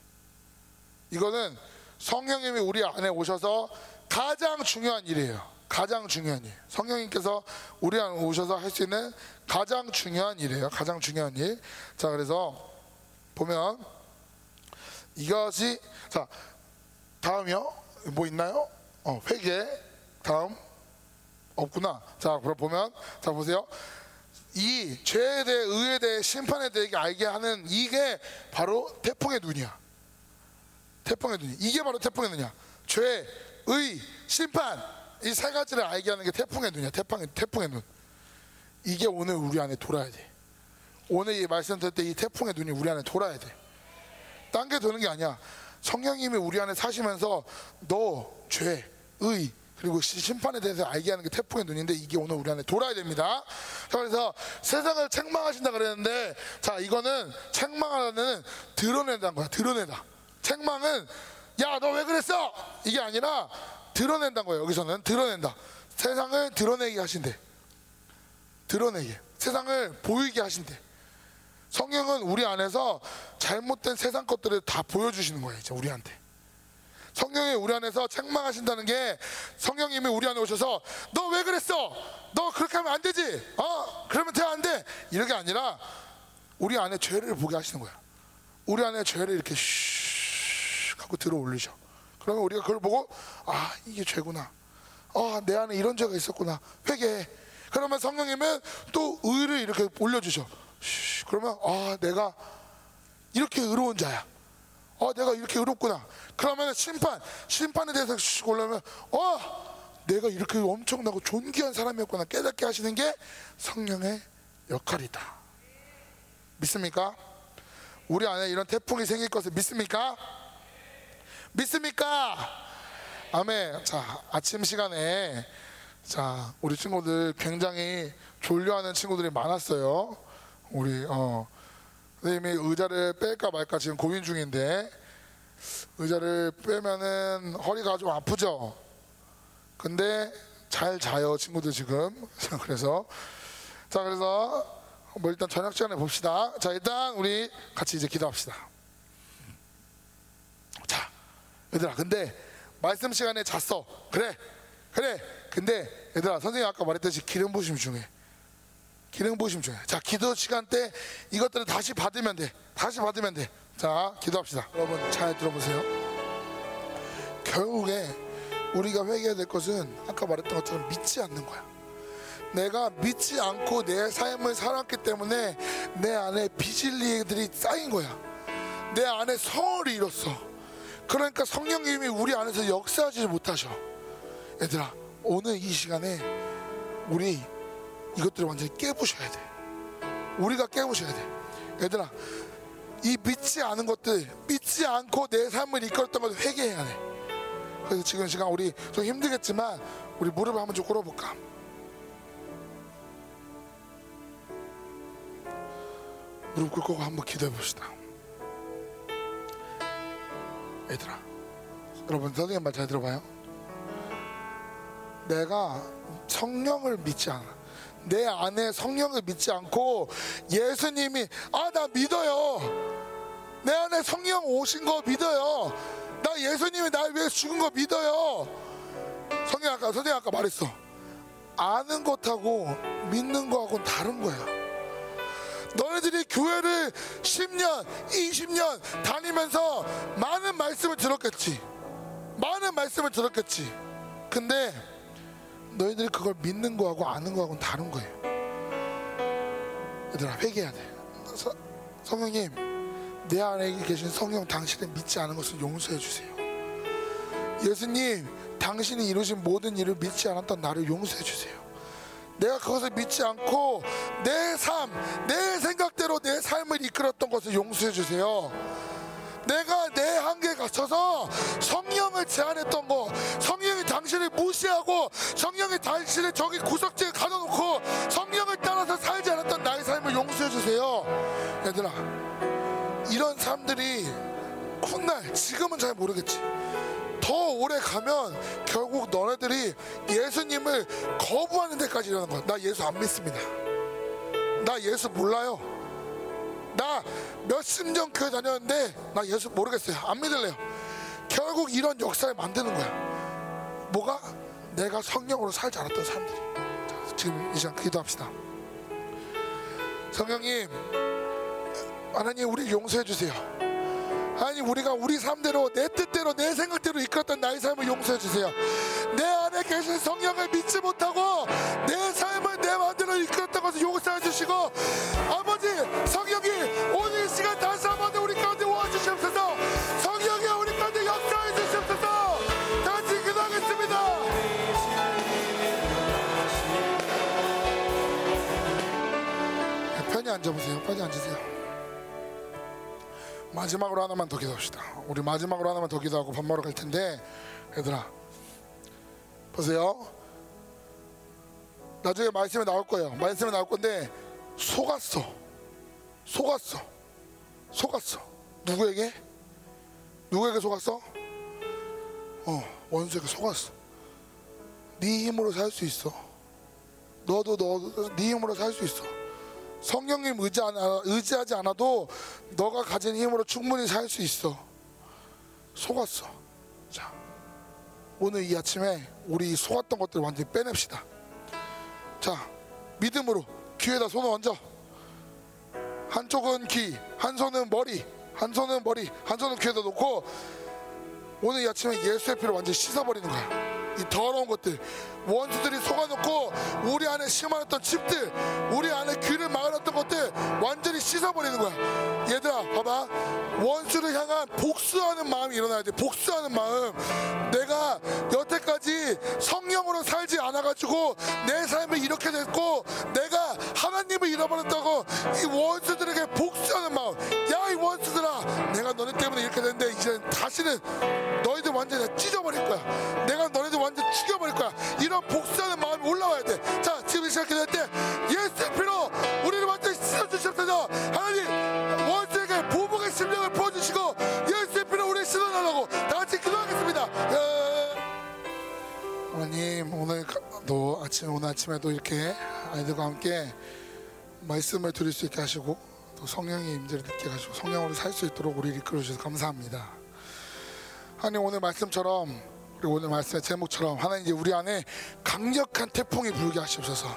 이거는 성령님이 우리 안에 오셔서 가장 중요한 일이에요. 가장 중요한 일. 성령님께서 우리 안에 오셔서 할 수 있는 가장 중요한 일이에요. 가장 중요한 일. 자, 그래서 보면 이것이 자 다음이요. 뭐 있나요? 어, 회개. 다음 없구나. 자, 그럼 보면 자 보세요. 이 죄에 대해 의에 대해 심판에 대해 알게 하는 이게 바로 태풍의 눈이야. 태풍의 눈이 이게 바로 태풍의 눈이야. 죄, 의, 심판 이 세 가지를 알게 하는 게 태풍의 눈이야. 태풍의 태풍의 눈. 이게 오늘 우리 안에 돌아야 돼. 오늘 이 말씀 들을 때 이 태풍의 눈이 우리 안에 돌아야 돼. 딴 게 도는 게 아니야. 성령님이 우리 안에 사시면서 너 죄, 의 그리고 시- 심판에 대해서 알게 하는 게 태풍의 눈인데 이게 오늘 우리 안에 돌아야 됩니다. 자, 그래서 세상을 책망하신다 그랬는데 자 이거는 책망하는 드러낸다는 거야. 드러내다. 책망은 야 너 왜 그랬어? 이게 아니라 드러낸다는 거예요. 여기서는 드러낸다. 세상을 드러내게 하신대. 드러내게. 세상을 보이게 하신대. 성령은 우리 안에서 잘못된 세상 것들을 다 보여주시는 거예요. 이제 우리한테. 성령이 우리 안에서 책망하신다는 게 성령님이 우리 안에 오셔서 너 왜 그랬어? 너 그렇게 하면 안 되지? 어? 그러면 돼 안 돼? 이런 게 아니라 우리 안에 죄를 보게 하시는 거야. 우리 안에 죄를 이렇게 슉 하고 들어 올리셔. 그러면 우리가 그걸 보고 아 이게 죄구나. 아 내 안에 이런 죄가 있었구나. 회개해. 그러면 성령님은 또 의를 이렇게 올려주셔. 슉. 그러면 아 내가 이렇게 의로운 자야. 어, 내가 이렇게 의롭구나. 그러면 심판, 심판에 대해서 슉 올라오면, 어, 내가 이렇게 엄청나고 존귀한 사람이었구나. 깨닫게 하시는 게 성령의 역할이다. 믿습니까? 우리 안에 이런 태풍이 생길 것을 믿습니까? 믿습니까? 아멘. 자, 아침 시간에 자, 우리 친구들 굉장히 졸려하는 친구들이 많았어요. 우리 어 선생님이 의자를 뺄까 말까 지금 고민 중인데 의자를 빼면은 허리가 좀 아프죠. 근데 잘 자요 친구들 지금. 자, 그래서 자 그래서 뭐 일단 저녁 시간에 봅시다. 자 일단 우리 같이 이제 기도합시다. 자 얘들아 근데 말씀 시간에 잤어. 그래 그래. 근데 얘들아 선생님 아까 말했듯이 기름 부심 중에 기능 보시면 좋아요. 자, 기도 시간 때 이것들을 다시 받으면 돼. 다시 받으면 돼. 자, 기도합시다. 여러분 잘 들어보세요. 결국에 우리가 회개해야 될 것은 아까 말했던 것처럼 믿지 않는 거야. 내가 믿지 않고 내 삶을 살았기 때문에 내 안에 비질리들이 쌓인 거야. 내 안에 성을 잃었어. 그러니까 성령님이 우리 안에서 역사하지 못하셔. 얘들아, 오늘 이 시간에 우리 이것들을 완전히 깨부셔야 돼. 우리가 깨부셔야 돼. 얘들아, 이 믿지 않은 것들, 믿지 않고 내 삶을 이끌었던 것을 회개해야 돼. 그래서 지금 시간 우리 좀 힘들겠지만 우리 무릎을 한번 좀 꿇어볼까? 무릎 꿇고 한번 기도해 봅시다. 얘들아, 여러분 선생님 말 잘 들어봐요. 내가 성령을 믿지 않아. 내 안에 성령을 믿지 않고 예수님이 아 나 믿어요. 내 안에 성령 오신 거 믿어요. 나 예수님이 날 위해 죽은 거 믿어요. 성령 아까 선생님 아까 말했어. 아는 것하고 믿는 거하고는 다른 거야. 너네들이 교회를 10년, 20년 다니면서 많은 말씀을 들었겠지. 많은 말씀을 들었겠지. 근데 너희들이 그걸 믿는 거하고 아는 거하고는 다른 거예요. 얘들아 회개해야 돼. 서, 성령님 내 안에 계신 성령 당신을 믿지 않은 것을 용서해 주세요. 예수님 당신이 이루신 모든 일을 믿지 않았던 나를 용서해 주세요. 내가 그것을 믿지 않고 내 삶, 내 생각대로 내 삶을 이끌었던 것을 용서해 주세요. 내가 내 한계에 갇혀서 성령을 제한했던 거, 당신을 무시하고 성령이 당신을 저기 구석지에 가둬놓고 성령을 따라서 살지 않았던 나의 삶을 용서해 주세요. 얘들아, 이런 사람들이 훗날 지금은 잘 모르겠지. 더 오래 가면 결국 너네들이 예수님을 거부하는 데까지 이르는 거야. 나 예수 안 믿습니다. 나 예수 몰라요. 나 몇십 년 교회 다녔는데 나 예수 모르겠어요. 안 믿을래요. 결국 이런 역사를 만드는 거야. 뭐가? 내가 성령으로 살지 않았던 사람들이. 자, 지금 이 시간 기도합시다. 성령님, 하나님 우리 용서해 주세요. 하나님 우리가 우리 삶대로 내 뜻대로 내 생각대로 이끌었던 나의 삶을 용서해 주세요. 내 안에 계신 성령을 믿지 못하고 내 삶을 내 마음대로 이끌었던 것을 용서해 주시고 아버지 성령이 오늘 앉아보세요. 편히 앉으세요. 마지막으로 하나만 더 기도합시다. 우리 마지막으로 하나만 더 기도하고 밥 먹으러 갈 텐데, 얘들아, 보세요. 나중에 말씀에 나올 거예요. 말씀에 나올 건데 속았어, 속았어, 속았어. 누구에게? 누구에게 속았어? 어, 원수에게 속았어. 네 힘으로 살 수 있어. 너도 너도 네 힘으로 살 수 있어. 성령님 의지 않아, 의지하 지 않아도 너가 가진 힘으로 충분히 살 수 있어. 속았어. 자, 오늘 이 아침에 우리 속았던 것들 완전히 빼냅시다. 자, 믿음으로 귀에다 손을 얹어. 한쪽은 귀, 한 손은 머리, 한 손은 머리, 한 손은 귀에다 놓고 오늘 이 아침에 예수의 피로 완전히 씻어버리는 거야. 이 더러운 것들 원수들이 속아놓고 우리 안에 심어놨던 칩들 우리 안에 귀를 막아놨던 것들 완전히 씻어버리는 거야. 얘들아 봐봐. 원수를 향한 복수하는 마음이 일어나야 돼. 복수하는 마음. 내가 여 태까지 성령으로 살지 않아가지고 내 삶이 이렇게 됐고 내가 하나님을 잃어버렸다고 이 원수들에게 복수하는 마음. 야 이 원수들아 내가 너네 때문에 이렇게 됐는데 이제 다시는 너희들 완전히 찢어버릴 거야. 내가 너네들 완전 죽여버릴 거야. 이런 복수하는 마음이 올라와야 돼자 지금 시작될 때 예수의 피로 우리를 완전히 씻어주셨소서. 하나님 하나님 오늘도 아침 오늘 아침에도 이렇게 아이들과 함께 말씀을 드릴 수 있게 하시고 또 성령의 임재를 느끼게 하시고 성령으로 살 수 있도록 우리를 이끌어 주셔서 감사합니다. 하나님 오늘 말씀처럼 그리고 오늘 말씀의 제목처럼 하나님 이제 우리 안에 강력한 태풍이 불게 하시옵소서.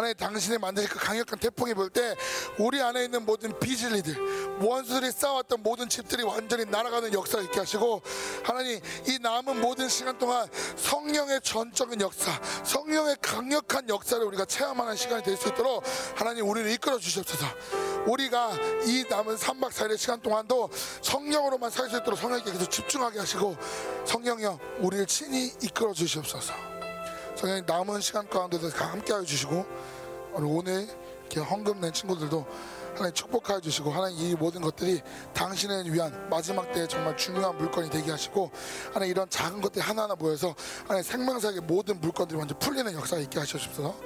하나님 당신이 만드신 그 강력한 태풍이 불 때 우리 안에 있는 모든 비질리들 원수들이 쌓아왔던 모든 집들이 완전히 날아가는 역사를 있게 하시고 하나님 이 남은 모든 시간 동안 성령의 전적인 역사 성령의 강력한 역사를 우리가 체험하는 시간이 될 수 있도록 하나님 우리를 이끌어 주시옵소서. 우리가 이 남은 3박 4일의 시간 동안도 성령으로만 살 수 있도록 성령에게 계속 집중하게 하시고 성령이여 우리를 친히 이끌어 주시옵소서 성령님 남은 시간 가운데도 함께하여 주시고 오늘 이렇게 헌금 낸 친구들도 하나님 축복하여 주시고 하나님 이 모든 것들이 당신을 위한 마지막 때에 정말 중요한 물건이 되게 하시고 하나님 이런 작은 것들 하나하나 모여서 하나님 생명사의 모든 물건들이 완전 풀리는 역사가 있게 하시옵소서.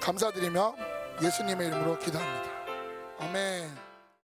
감사드리며 예수님의 이름으로 기도합니다. 아멘